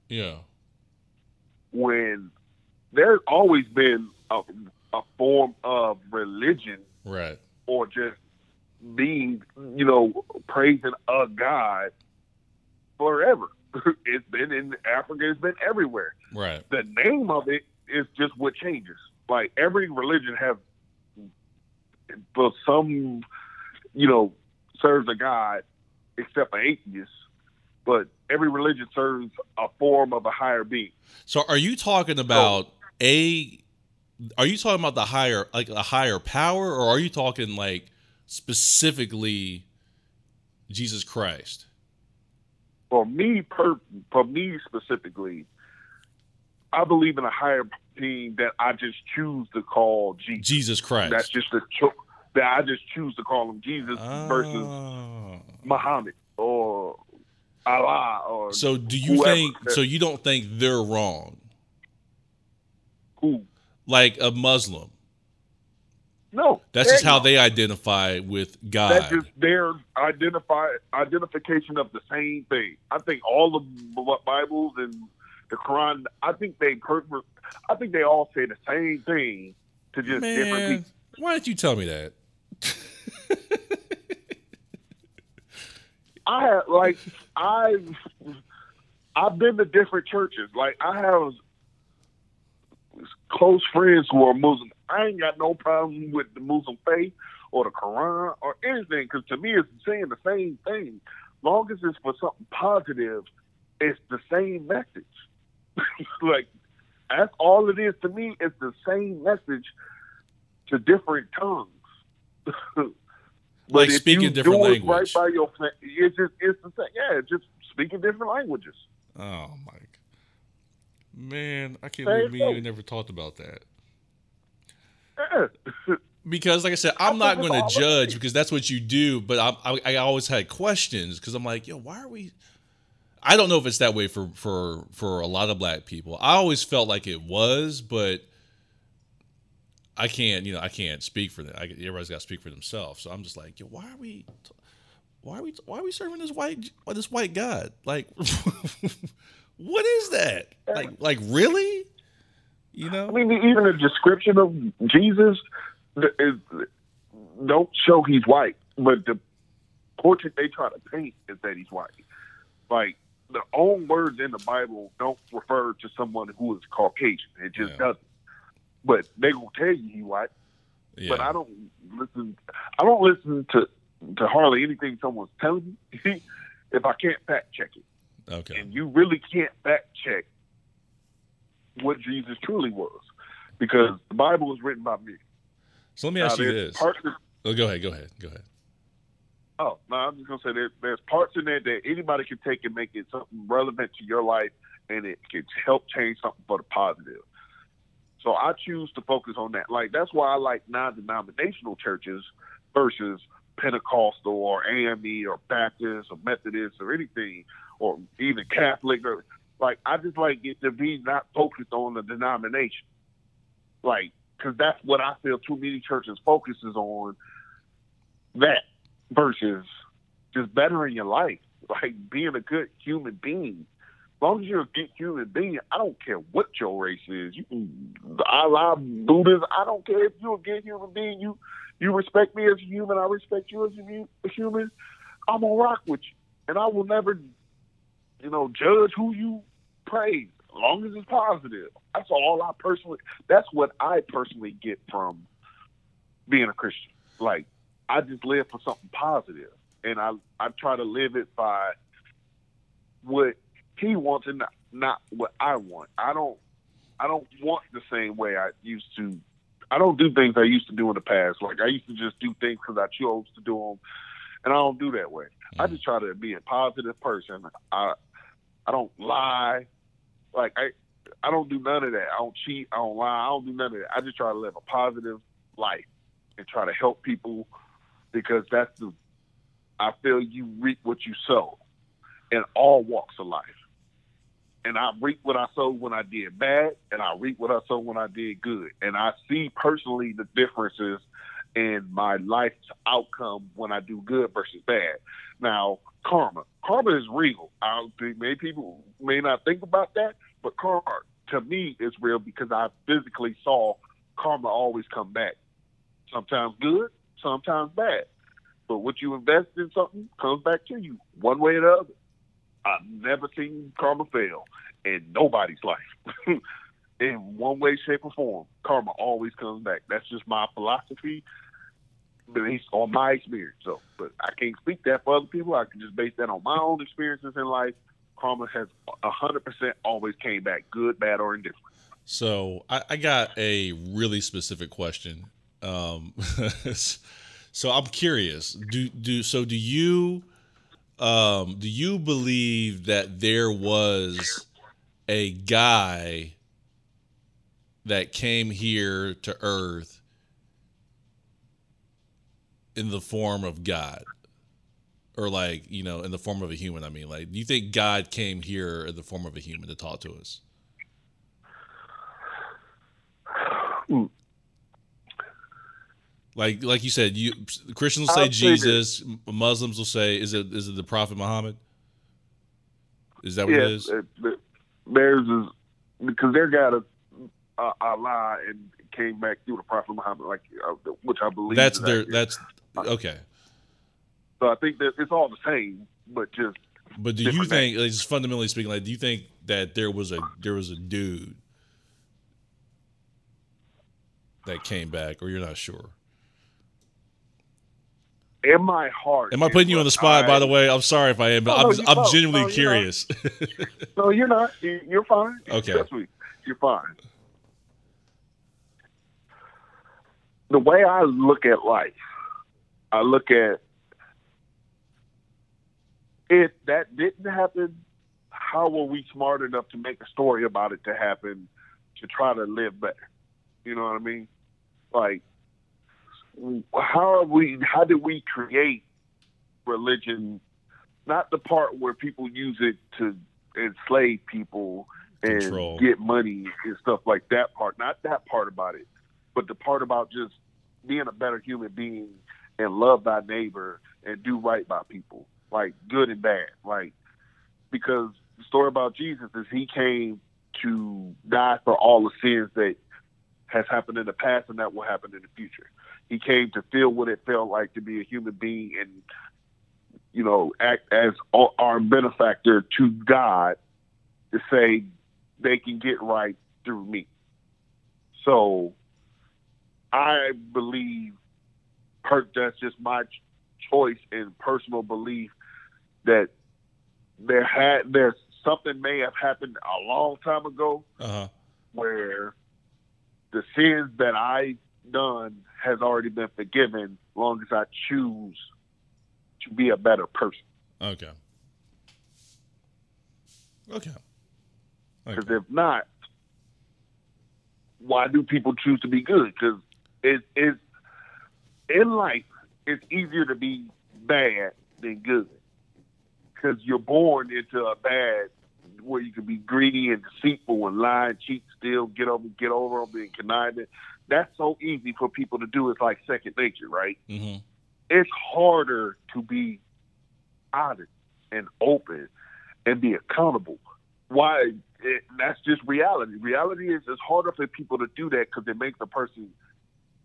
Speaker 1: Yeah.
Speaker 4: When there's always been a, a form of religion
Speaker 1: Right.
Speaker 4: or just being, you know, praising a God forever. (laughs) it's been in Africa, it's been everywhere.
Speaker 1: Right.
Speaker 4: The name of it is just what changes. Like every religion have, but some, you know, serves a God, except for atheists. But every religion serves a form of a higher being.
Speaker 1: So are you talking about a are you talking about the higher like a higher power or are you talking like specifically Jesus Christ?
Speaker 4: for me per for me specifically, I believe in a higher being that I just choose to call Jesus.
Speaker 1: Jesus Christ.
Speaker 4: That's just a cho- that I just choose to call him Jesus versus
Speaker 1: Oh.
Speaker 4: Muhammad Allah or
Speaker 1: So do you think so you don't think they're wrong?
Speaker 4: who?
Speaker 1: Like a Muslim.
Speaker 4: No,
Speaker 1: That's just how they identify with God.
Speaker 4: That's just their identify identification of the same thing. I think all the Bibles and the Quran. I think they. I think they all say the same thing to just different people.
Speaker 1: why didn't you tell me that? (laughs)
Speaker 4: I have like I've I've been to different churches. Like I have close friends who are Muslim. I ain't got no problem with the Muslim faith or the Quran or anything because to me it's saying the same thing. Long as it's for something positive, it's the same message. (laughs) like that's all it is to me. It's the same message to different tongues. (laughs)
Speaker 1: Like speaking different
Speaker 4: do it
Speaker 1: language.
Speaker 4: right by your, it's just it's the same. Yeah, just speaking different languages.
Speaker 1: Oh my man, I can't believe me and you never talked about that.
Speaker 4: Yeah. (laughs)
Speaker 1: Because, like I said, I'm
Speaker 4: I
Speaker 1: not going to judge because that's what you do. But I, I, I always had questions because I'm like, yo, why are we? I don't know if it's that way for for for a lot of black people. I always felt like it was, but I can't, you know, I can't speak for them. I, everybody's got to speak for themselves. So I'm just like, yo, why are we? Why are we? Why are we serving this white this white god? Like, (laughs) what is that? Like, like really? You know?
Speaker 4: I mean, even the description of Jesus is don't show he's white, but the portrait they try to paint is that he's white. Like the own words in the Bible don't refer to someone who is Caucasian. It just
Speaker 1: Yeah.
Speaker 4: doesn't. But they will tell you he white.
Speaker 1: yeah.
Speaker 4: But I don't listen. I don't listen to to hardly anything someone's telling me (laughs) if I can't fact check it.
Speaker 1: okay.
Speaker 4: And you really can't fact check what Jesus truly was, because the Bible was written by me.
Speaker 1: So let me
Speaker 4: Now,
Speaker 1: ask you this.
Speaker 4: Parts of,
Speaker 1: Oh, go ahead. Go ahead. Go ahead.
Speaker 4: oh, no, I'm just gonna say there, there's parts in there that anybody can take and make it something relevant to your life, and it can help change something for the positive. So I choose to focus on that. Like that's why I like non-denominational churches versus Pentecostal or AME or Baptist or Methodist or anything, or even Catholic. Or like I just like it to be not focused on the denomination, like because that's what I feel too many churches focuses on that versus just bettering your life, (laughs) like being a good human being. As long as you're a good human being, I don't care what your race is. You can Allah, Buddhist, I don't care if you're a good human being. You you respect me as a human, I respect you as a human. I'm gonna rock with you, and I will never, you know, judge who you praise as long as it's positive. That's all I personally. That's what I personally get from being a Christian. Like I just live for something positive, and I I try to live it by what he wants and not, not what I want. I don't I don't want the same way I used to. I don't do things I used to do in the past. Like I used to just do things because I chose to do them, and I don't do that way. I mm. just try to be a positive person. I I don't lie. Like I I don't do none of that. I don't cheat. I don't lie. I don't do none of that. I just try to live a positive life and try to help people because that's the. I feel you reap what you sow, in all walks of life. And I reap what I sowed when I did bad, and I reap what I sowed when I did good. And I see personally the differences in my life's outcome when I do good versus bad. Now, karma. Karma is real. I don't think many people may not think about that, but karma to me is real because I physically saw karma always come back. Sometimes good, sometimes bad. But what you invest in something comes back to you one way or the other. I've never seen karma fail in nobody's life. (laughs) in one way, shape, or form, karma always comes back. That's just my philosophy based on my experience. So, but I can't speak that for other people. I can just base that on my own experiences in life. Karma has hundred percent always came back, good, bad, or indifferent.
Speaker 1: So I, I got a really specific question. Um, (laughs) so I'm curious. Do do so? Do you um, do you believe that there was a guy that came here to Earth in the form of God? Or like, you know, in the form of a human, I mean, like, do you think God came here in the form of a human to talk to us? Like, like you said, you Christians will say Jesus, Muslims will say, is it is it the Prophet Muhammad? Is that what it is?
Speaker 4: it- it- theirs is because their God is uh, Allah and came back through the Prophet Muhammad, like uh, which I believe.
Speaker 1: That's their.
Speaker 4: accurate.
Speaker 1: That's okay.
Speaker 4: So I think that it's all the same, but just
Speaker 1: But do you think, like, just fundamentally speaking, like, do you think that there was a there was a dude that came back, or you're not sure?
Speaker 4: In my heart.
Speaker 1: Am I putting you on the spot? by the way, I'm sorry if I am, but
Speaker 4: No,
Speaker 1: I'm I'm genuinely
Speaker 4: No, you're
Speaker 1: curious. (laughs) (laughs)
Speaker 4: No, you're not. You- You're fine.
Speaker 1: Okay.
Speaker 4: You're fine. The way I look at life, I look at if that didn't happen, how were we smart enough to make a story about it to happen to try to live better? You know what I mean? Like, how are we? How did we create religion? Not the part where people use it to enslave people and
Speaker 1: Control.
Speaker 4: get money and stuff like that part. Not that part about it, but the part about just being a better human being and love thy neighbor and do right by people, like good and bad. Like because the story about Jesus is he came to die for all the sins that has happened in the past and that will happen in the future. He came to feel what it felt like to be a human being and you know act as our benefactor to God to say they can get right through me. So I believe per that's just my choice and personal belief that there had there's something may have happened a long time ago
Speaker 1: Uh huh.
Speaker 4: where the sins that I done has already been forgiven long as I choose to be a better person.
Speaker 1: Okay. Okay.
Speaker 4: Because
Speaker 1: Okay.
Speaker 4: if not, why do people choose to be good? Because it is in life, it's easier to be bad than good. Because you're born into a bad where you can be greedy and deceitful and lie cheat, steal, get over, get over being conniving. That's so easy for people to do. It's like second nature, right?
Speaker 1: hmm
Speaker 4: it's harder to be honest and open and be accountable. Why? It, that's just reality. Reality is it's harder for people to do that because it makes the person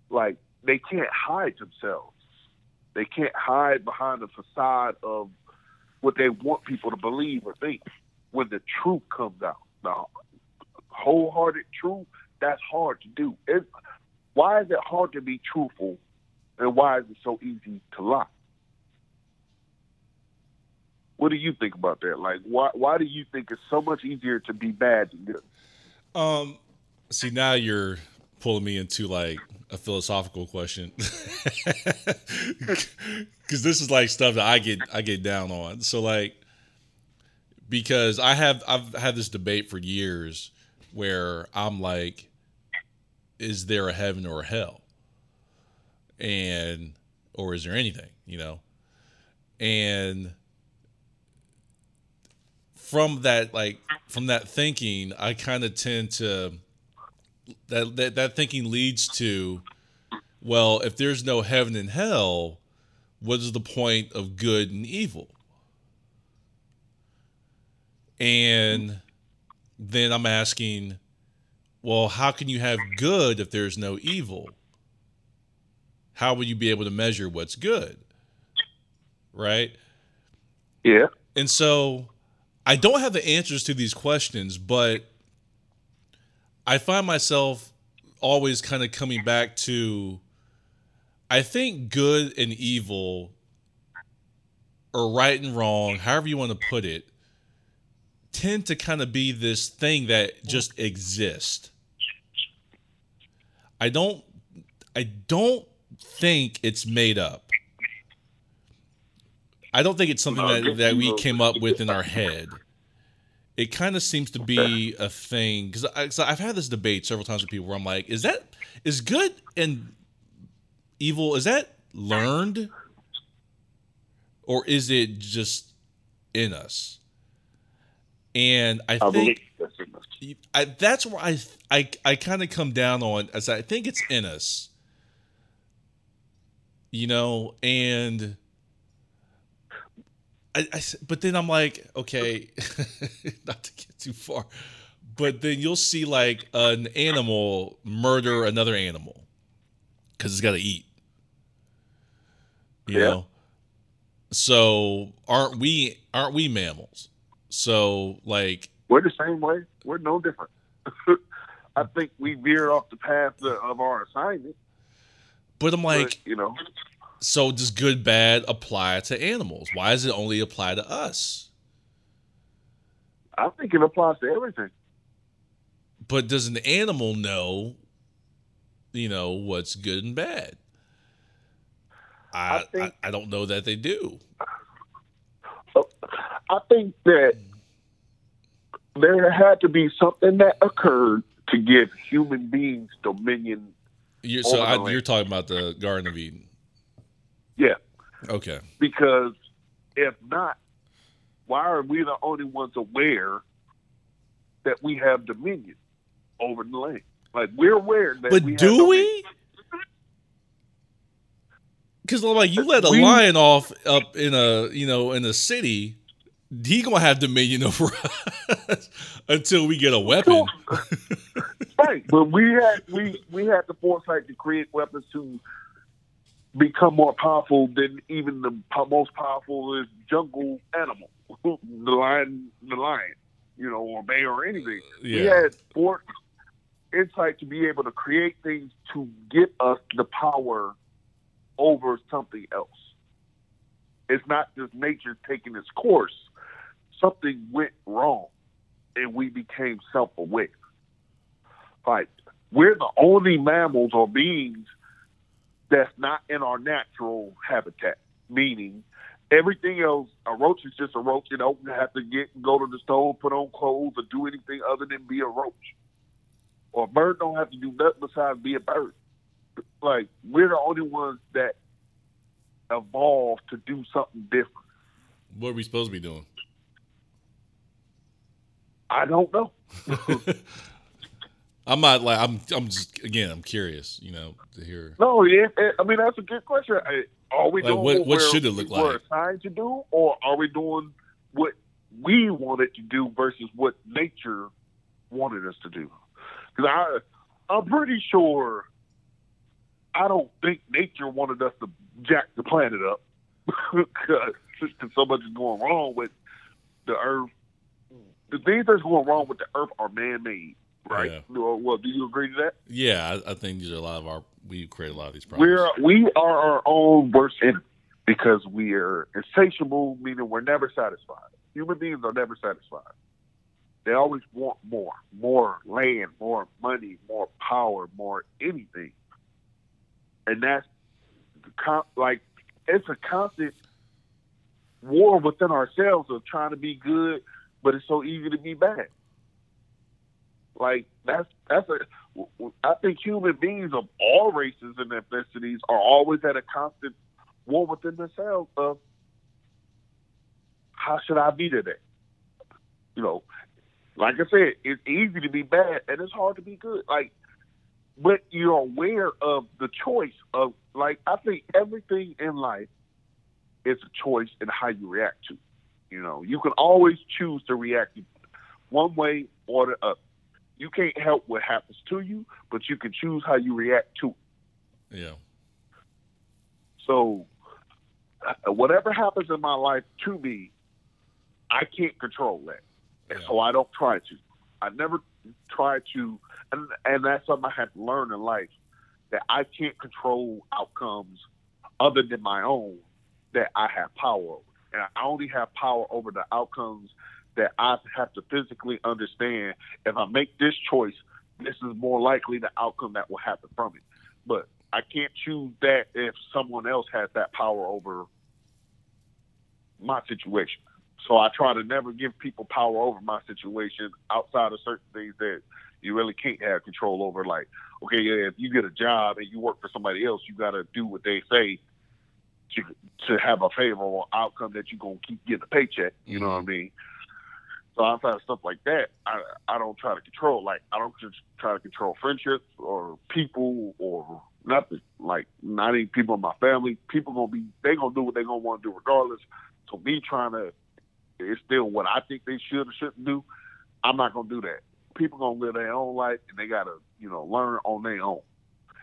Speaker 4: like they can't hide themselves. They can't hide behind the facade of what they want people to believe or think. When the truth comes out, the wholehearted truth, that's hard to do. It, why is it hard to be truthful and why is it so easy to lie? What do you think about that? Like, why why do you think it's so much easier to be bad than good?
Speaker 1: Um, see, now you're pulling me into like a philosophical question (laughs) because this is like stuff that I get I get down on. So like, because I have I've had this debate for years where I'm like, is there a heaven or a hell? And or is there anything, you know? And from that like from that thinking, I kind of tend to that, that that thinking leads to well, if there's no heaven and hell, what is the point of good and evil? And then I'm asking, well, how can you have good if there's no evil? How will you be able to measure what's good? Right?
Speaker 4: Yeah.
Speaker 1: And so I don't have the answers to these questions, but I find myself always kind of coming back to I think good and evil or right and wrong, however you want to put it, tend to kind of be this thing that just exists. I don't I don't think it's made up. I don't think it's something that, that we came up with in our head. It kind of seems to be a thing because I've had this debate several times with people where I'm like, is that is good and evil is that learned or is it just in us? And I,
Speaker 4: I
Speaker 1: think. I, that's where I I, I kind of come down on as I think it's in us. You know, and I, I but then I'm like, okay, (laughs) not to get too far, but then you'll see like an animal murder another animal because it's got to eat. You
Speaker 4: Yeah.
Speaker 1: know, so aren't we aren't we mammals? So like
Speaker 4: We're the same way. We're no different. (laughs) I think we veered off the path of our assignment.
Speaker 1: But I'm
Speaker 4: but,
Speaker 1: like,
Speaker 4: you know,
Speaker 1: so does good bad apply to animals? Why does it only apply to us?
Speaker 4: I think it applies to everything.
Speaker 1: But does an animal know, you know, what's good and bad? I
Speaker 4: I think-
Speaker 1: I, I don't know that they do.
Speaker 4: I think that there had to be something that occurred to give human beings dominion.
Speaker 1: You're, so I, you're talking about the Garden of Eden.
Speaker 4: Yeah,
Speaker 1: Okay.
Speaker 4: because if not, why are we the only ones aware that we have dominion over the land? Like we're aware that.
Speaker 1: But
Speaker 4: we
Speaker 1: do we? Because like you let a
Speaker 4: We-
Speaker 1: lion off up in a you know in a city, he gonna have dominion over (laughs) us until we get a weapon.
Speaker 4: Right, but we had we we had the foresight to create weapons to become more powerful than even the most powerful jungle animal, (laughs) the lion, the lion, you know, or bear or anything. Uh, we
Speaker 1: Yeah.
Speaker 4: had for insight to be able to create things to get us the power over something else. It's not just nature taking its course. Something went wrong, and we became self-aware. Like we're the only mammals or beings that's not in our natural habitat. Meaning, everything else, a roach is just a roach. You don't have to get go to the store, put on clothes, or do anything other than be a roach. Or a bird don't have to do nothing besides be a bird. Like we're the only ones that evolved to do something different.
Speaker 1: What are we supposed to be doing?
Speaker 4: I don't know. (laughs)
Speaker 1: I'm not like I'm. I'm just again. I'm curious. You know, to hear.
Speaker 4: No, yeah, eh, I mean that's a good question. Are we
Speaker 1: Like,
Speaker 4: doing
Speaker 1: what-
Speaker 4: what, we're-
Speaker 1: should it look
Speaker 4: we're
Speaker 1: like?
Speaker 4: assigned to do, or are we doing what we wanted to do versus what nature wanted us to do? Because I, I'm pretty sure. I don't think nature wanted us to jack the planet up (laughs) because so much is going wrong with the Earth. The things that's going wrong with the Earth are man-made, right?
Speaker 1: Yeah.
Speaker 4: Well, well, do you agree to that?
Speaker 1: Yeah, I, I think these are a lot of our. We create a lot of these problems.
Speaker 4: We're we are our own worst enemy because we are insatiable, meaning we're never satisfied. Human beings are never satisfied. They always want more, more land, more money, more power, more anything, and that's like it's a constant war within ourselves of trying to be good, but it's so easy to be bad. Like that's that's a. I think human beings of all races and ethnicities are always at a constant war within themselves of how should I be today? You know, like I said, it's easy to be bad and it's hard to be good. Like, but you're aware of the choice of like I think everything in life is a choice in how you react to. You know, you can always choose to react one way or the other. You can't help what happens to you, but you can choose how you react to it.
Speaker 1: Yeah.
Speaker 4: So, uh, whatever happens in my life to me, I can't control that. And
Speaker 1: Yeah.
Speaker 4: so I don't try to. I never try to, and, and that's something I had to learn in life that I can't control outcomes other than my own that I have power over. And I only have power over the outcomes that I have to physically understand. If I make this choice, this is more likely the outcome that will happen from it. But I can't choose that if someone else has that power over my situation. So I try to never give people power over my situation outside of certain things that you really can't have control over. Like, okay, yeah, if you get a job and you work for somebody else, you got to do what they say to, to have a favorable outcome that you're going to keep getting a paycheck. You know what I mm-hmm. mean? So outside of stuff like that, I I don't try to control. Like I don't just try to control friendships or people or nothing. Like not even people in my family. People gonna be they gonna do what they gonna want to do regardless. So me trying to instill what I think they should or shouldn't do, I'm not gonna do that. People gonna live their own life and they gotta you know learn on their own.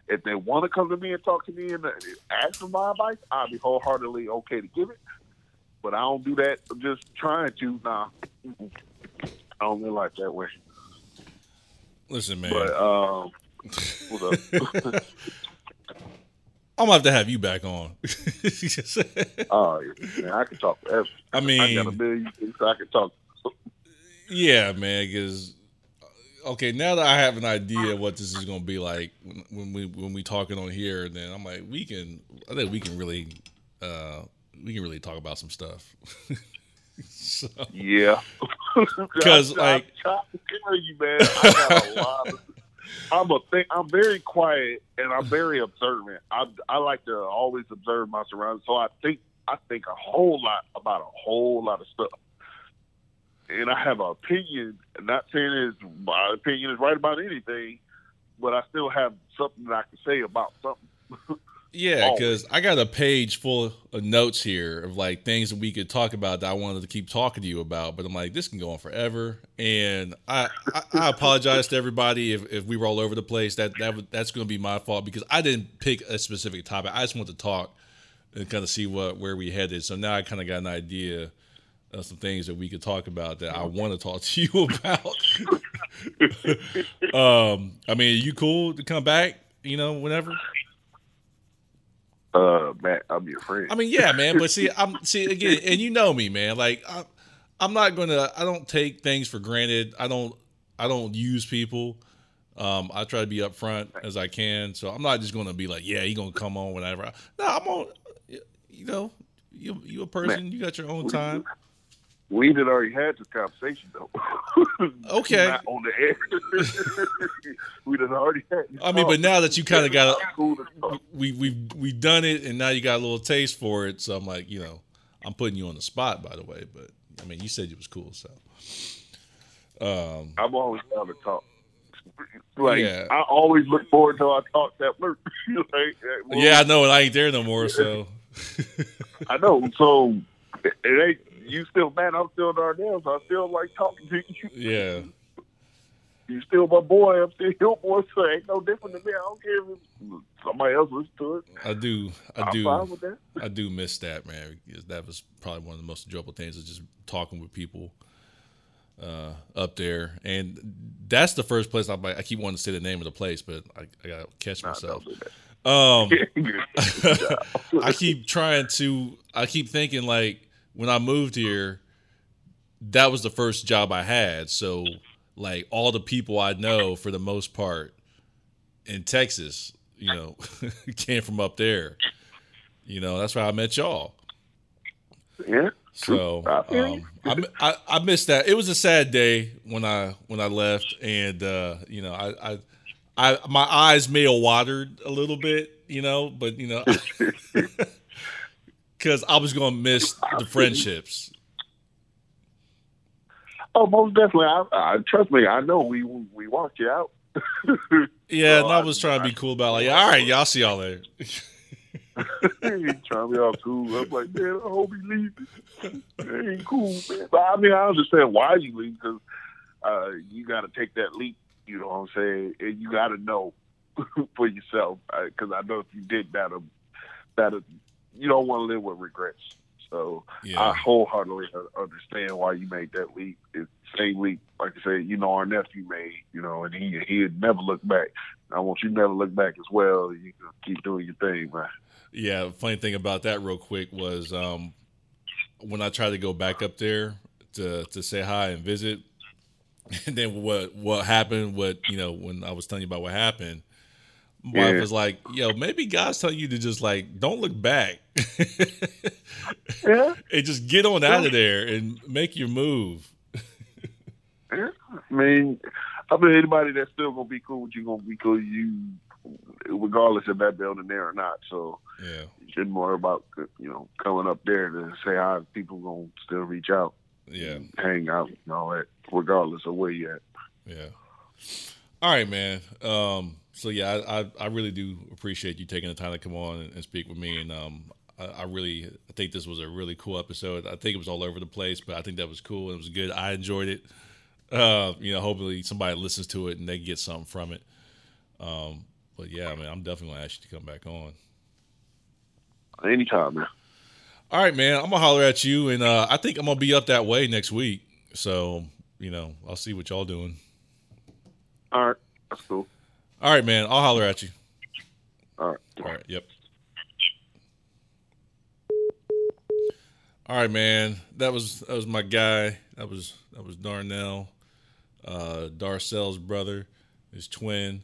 Speaker 4: If they want to come to me and talk to me and uh, ask for my advice, I'll be wholeheartedly okay to give it. But I don't do that. I'm just trying to. Nah, I don't live like that way.
Speaker 1: Listen, man.
Speaker 4: But um, what up? (laughs)
Speaker 1: I'm gonna have to have you back on. (laughs)
Speaker 4: Oh, man, I can talk forever.
Speaker 1: I mean,
Speaker 4: I got a million things I can talk.
Speaker 1: yeah, man. Because okay, now that I have an idea what this is gonna be like when- we when we talking on here, then I'm like, we can. I think we can really, uh, we can really talk about some stuff. (laughs) so,
Speaker 4: Yeah, (laughs)
Speaker 1: 'Cause,
Speaker 4: I- I-
Speaker 1: like-
Speaker 4: I tell you, man, I got a lot. Of, (laughs) I'm a thing. I'm very quiet and I'm very observant. I I like to always observe my surroundings, so I think I think a whole lot about a whole lot of stuff. And I have an opinion. Not saying is my opinion is right about anything, but I still have something that I can say about something. (laughs)
Speaker 1: yeah, because I got a page full of notes here of like things that we could talk about that I wanted to keep talking to you about, but I'm like, this can go on forever, and I I, I (laughs) apologize to everybody if, if we were all over the place. That that that's going to be my fault because I didn't pick a specific topic. I just want to talk and kind of see what where we headed. So now I kind of got an idea of some things that we could talk about that I want to talk to (laughs) you about. (laughs) um, I mean, are you cool to come back? You know, whenever.
Speaker 4: Uh, Matt, I'm your friend.
Speaker 1: I mean, yeah, man. But see, I'm see again, and you know me, man. Like, I'm, I'm not gonna. I don't take things for granted. I don't. I don't use people. Um, I try to be upfront as I can. So I'm not just gonna be like, yeah, you gonna come on whenever. No, I'm on. You know, you you a person. You got your own time.
Speaker 4: We had already had this conversation though. (laughs)
Speaker 1: Okay.
Speaker 4: Not on the air. (laughs) we had already had.
Speaker 1: I mean, but now that you kind of got,
Speaker 4: cool
Speaker 1: we we've we've done it, and now you got a little taste for it. So I'm like, you know, I'm putting you on the spot, by the way. But I mean, you said it was cool, so. Um,
Speaker 4: I'm always down to talk. Like
Speaker 1: Yeah.
Speaker 4: I always look forward to our talk that work. (laughs) like,
Speaker 1: yeah, I know, and I ain't there no more. So
Speaker 4: I know. So it ain't you still man. I'm still Darnell. So I still like talking to you.
Speaker 1: yeah,
Speaker 4: You still my boy. I'm still your boy. So ain't no different to me. I don't care if somebody else listens to it.
Speaker 1: I do, I
Speaker 4: I'm
Speaker 1: do,
Speaker 4: fine with that.
Speaker 1: I do miss that, man. Because that was probably one of the most enjoyable things is just talking with people uh, up there, and that's the first place I'm like, I keep wanting to say the name of the place, but I, I gotta catch
Speaker 4: Nah,
Speaker 1: myself. Um, (laughs) (laughs) I keep trying to. I keep thinking like when I moved here, that was the first job I had. So like all the people I know for the most part in Texas, you know, (laughs) came from up there. You know, that's where I met y'all.
Speaker 4: yeah.
Speaker 1: So
Speaker 4: I
Speaker 1: um, I, I I missed that. It was a sad day when I when I left, and uh, you know I, I I my eyes may have watered a little bit, you know, but you know (laughs) because I was gonna miss the friendships.
Speaker 4: Oh, most definitely. I, I trust me. I know we we walked you out. (laughs)
Speaker 1: Yeah,
Speaker 4: Oh,
Speaker 1: and I
Speaker 4: I-
Speaker 1: was trying to be cool about like, all right, y'all see y'all later. (laughs)
Speaker 4: he trying be all cool. I'm like, man, I hope he leaves. It ain't cool, man. But I mean, I understand why you leave because uh, you got to take that leap. You know what I'm saying? And you got to know (laughs) for yourself because I know if you did that, that you don't want to live with regrets. So I wholeheartedly understand why you made that leap. It's the same leap, like I said, you know, our nephew made, you know, and he he'd never looked back. I want you to never look back as well. You keep doing your thing, man.
Speaker 1: yeah. Funny thing about that, real quick, was um, when I tried to go back up there to to say hi and visit, (laughs) and then what what happened? What you know when I was telling you about what happened. Wife
Speaker 4: Yeah.
Speaker 1: was like, "Yo, maybe God's telling you to just like don't look back,
Speaker 4: Yeah. (laughs)
Speaker 1: and just get on out of there and make your move."
Speaker 4: Yeah. I mean, I mean, anybody that's still gonna be cool with you gonna be cool with you, regardless of that building there or not. So
Speaker 1: Yeah,
Speaker 4: you shouldn't worry about you know coming up there to say hi. People gonna still reach out,
Speaker 1: yeah,
Speaker 4: hang out, and all that, regardless of where you at.
Speaker 1: yeah. All right, man. Um, so yeah, I, I I really do appreciate you taking the time to come on and, and speak with me, and um, I, I really I think this was a really cool episode. I think it was all over the place, but I think that was cool. It was good. I enjoyed it. Uh, you know, hopefully somebody listens to it and they get something from it. Um, but yeah, man, I'm definitely gonna ask you to come back on.
Speaker 4: Anytime, man.
Speaker 1: All right, man. I'm gonna holler at you, and uh, I think I'm gonna be up that way next week. So you know, I'll see what y'all doing.
Speaker 4: All right, that's cool.
Speaker 1: All right, man. I'll holler at you.
Speaker 4: All right.
Speaker 1: All right. Yep. All right, man. That was that was my guy. That was that was Darnell, uh, Darcell's brother, his twin,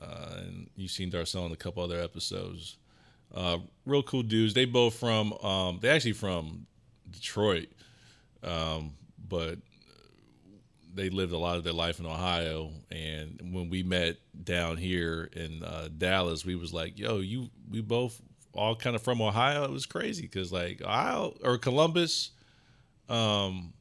Speaker 1: uh, and you've seen Darcel in a couple other episodes. Uh, real cool dudes. They both from um, they actually from Detroit, um, but they lived a lot of their life in Ohio. And when we met down here in uh, Dallas, we was like, "Yo, you we both all kind of from Ohio." It was crazy because like Ohio or Columbus, um,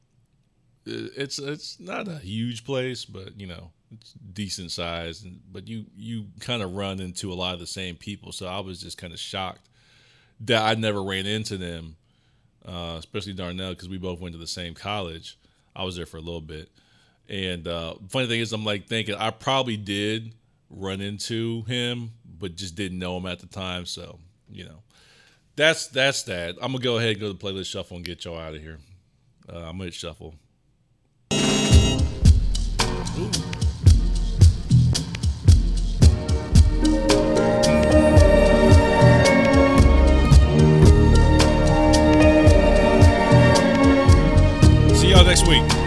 Speaker 1: it's it's not a huge place, but you know it's decent size. And but you you kind of run into a lot of the same people, so I was just kind of shocked that I never ran into them, uh, especially Darnell because we both went to the same college. I was there for a little bit. And uh, funny thing is, I'm like thinking I probably did run into him, but just didn't know him at the time. So you know, that's that's that. I'm gonna go ahead and go to the playlist shuffle and get y'all out of here. Uh, I'm gonna shuffle. See y'all next week.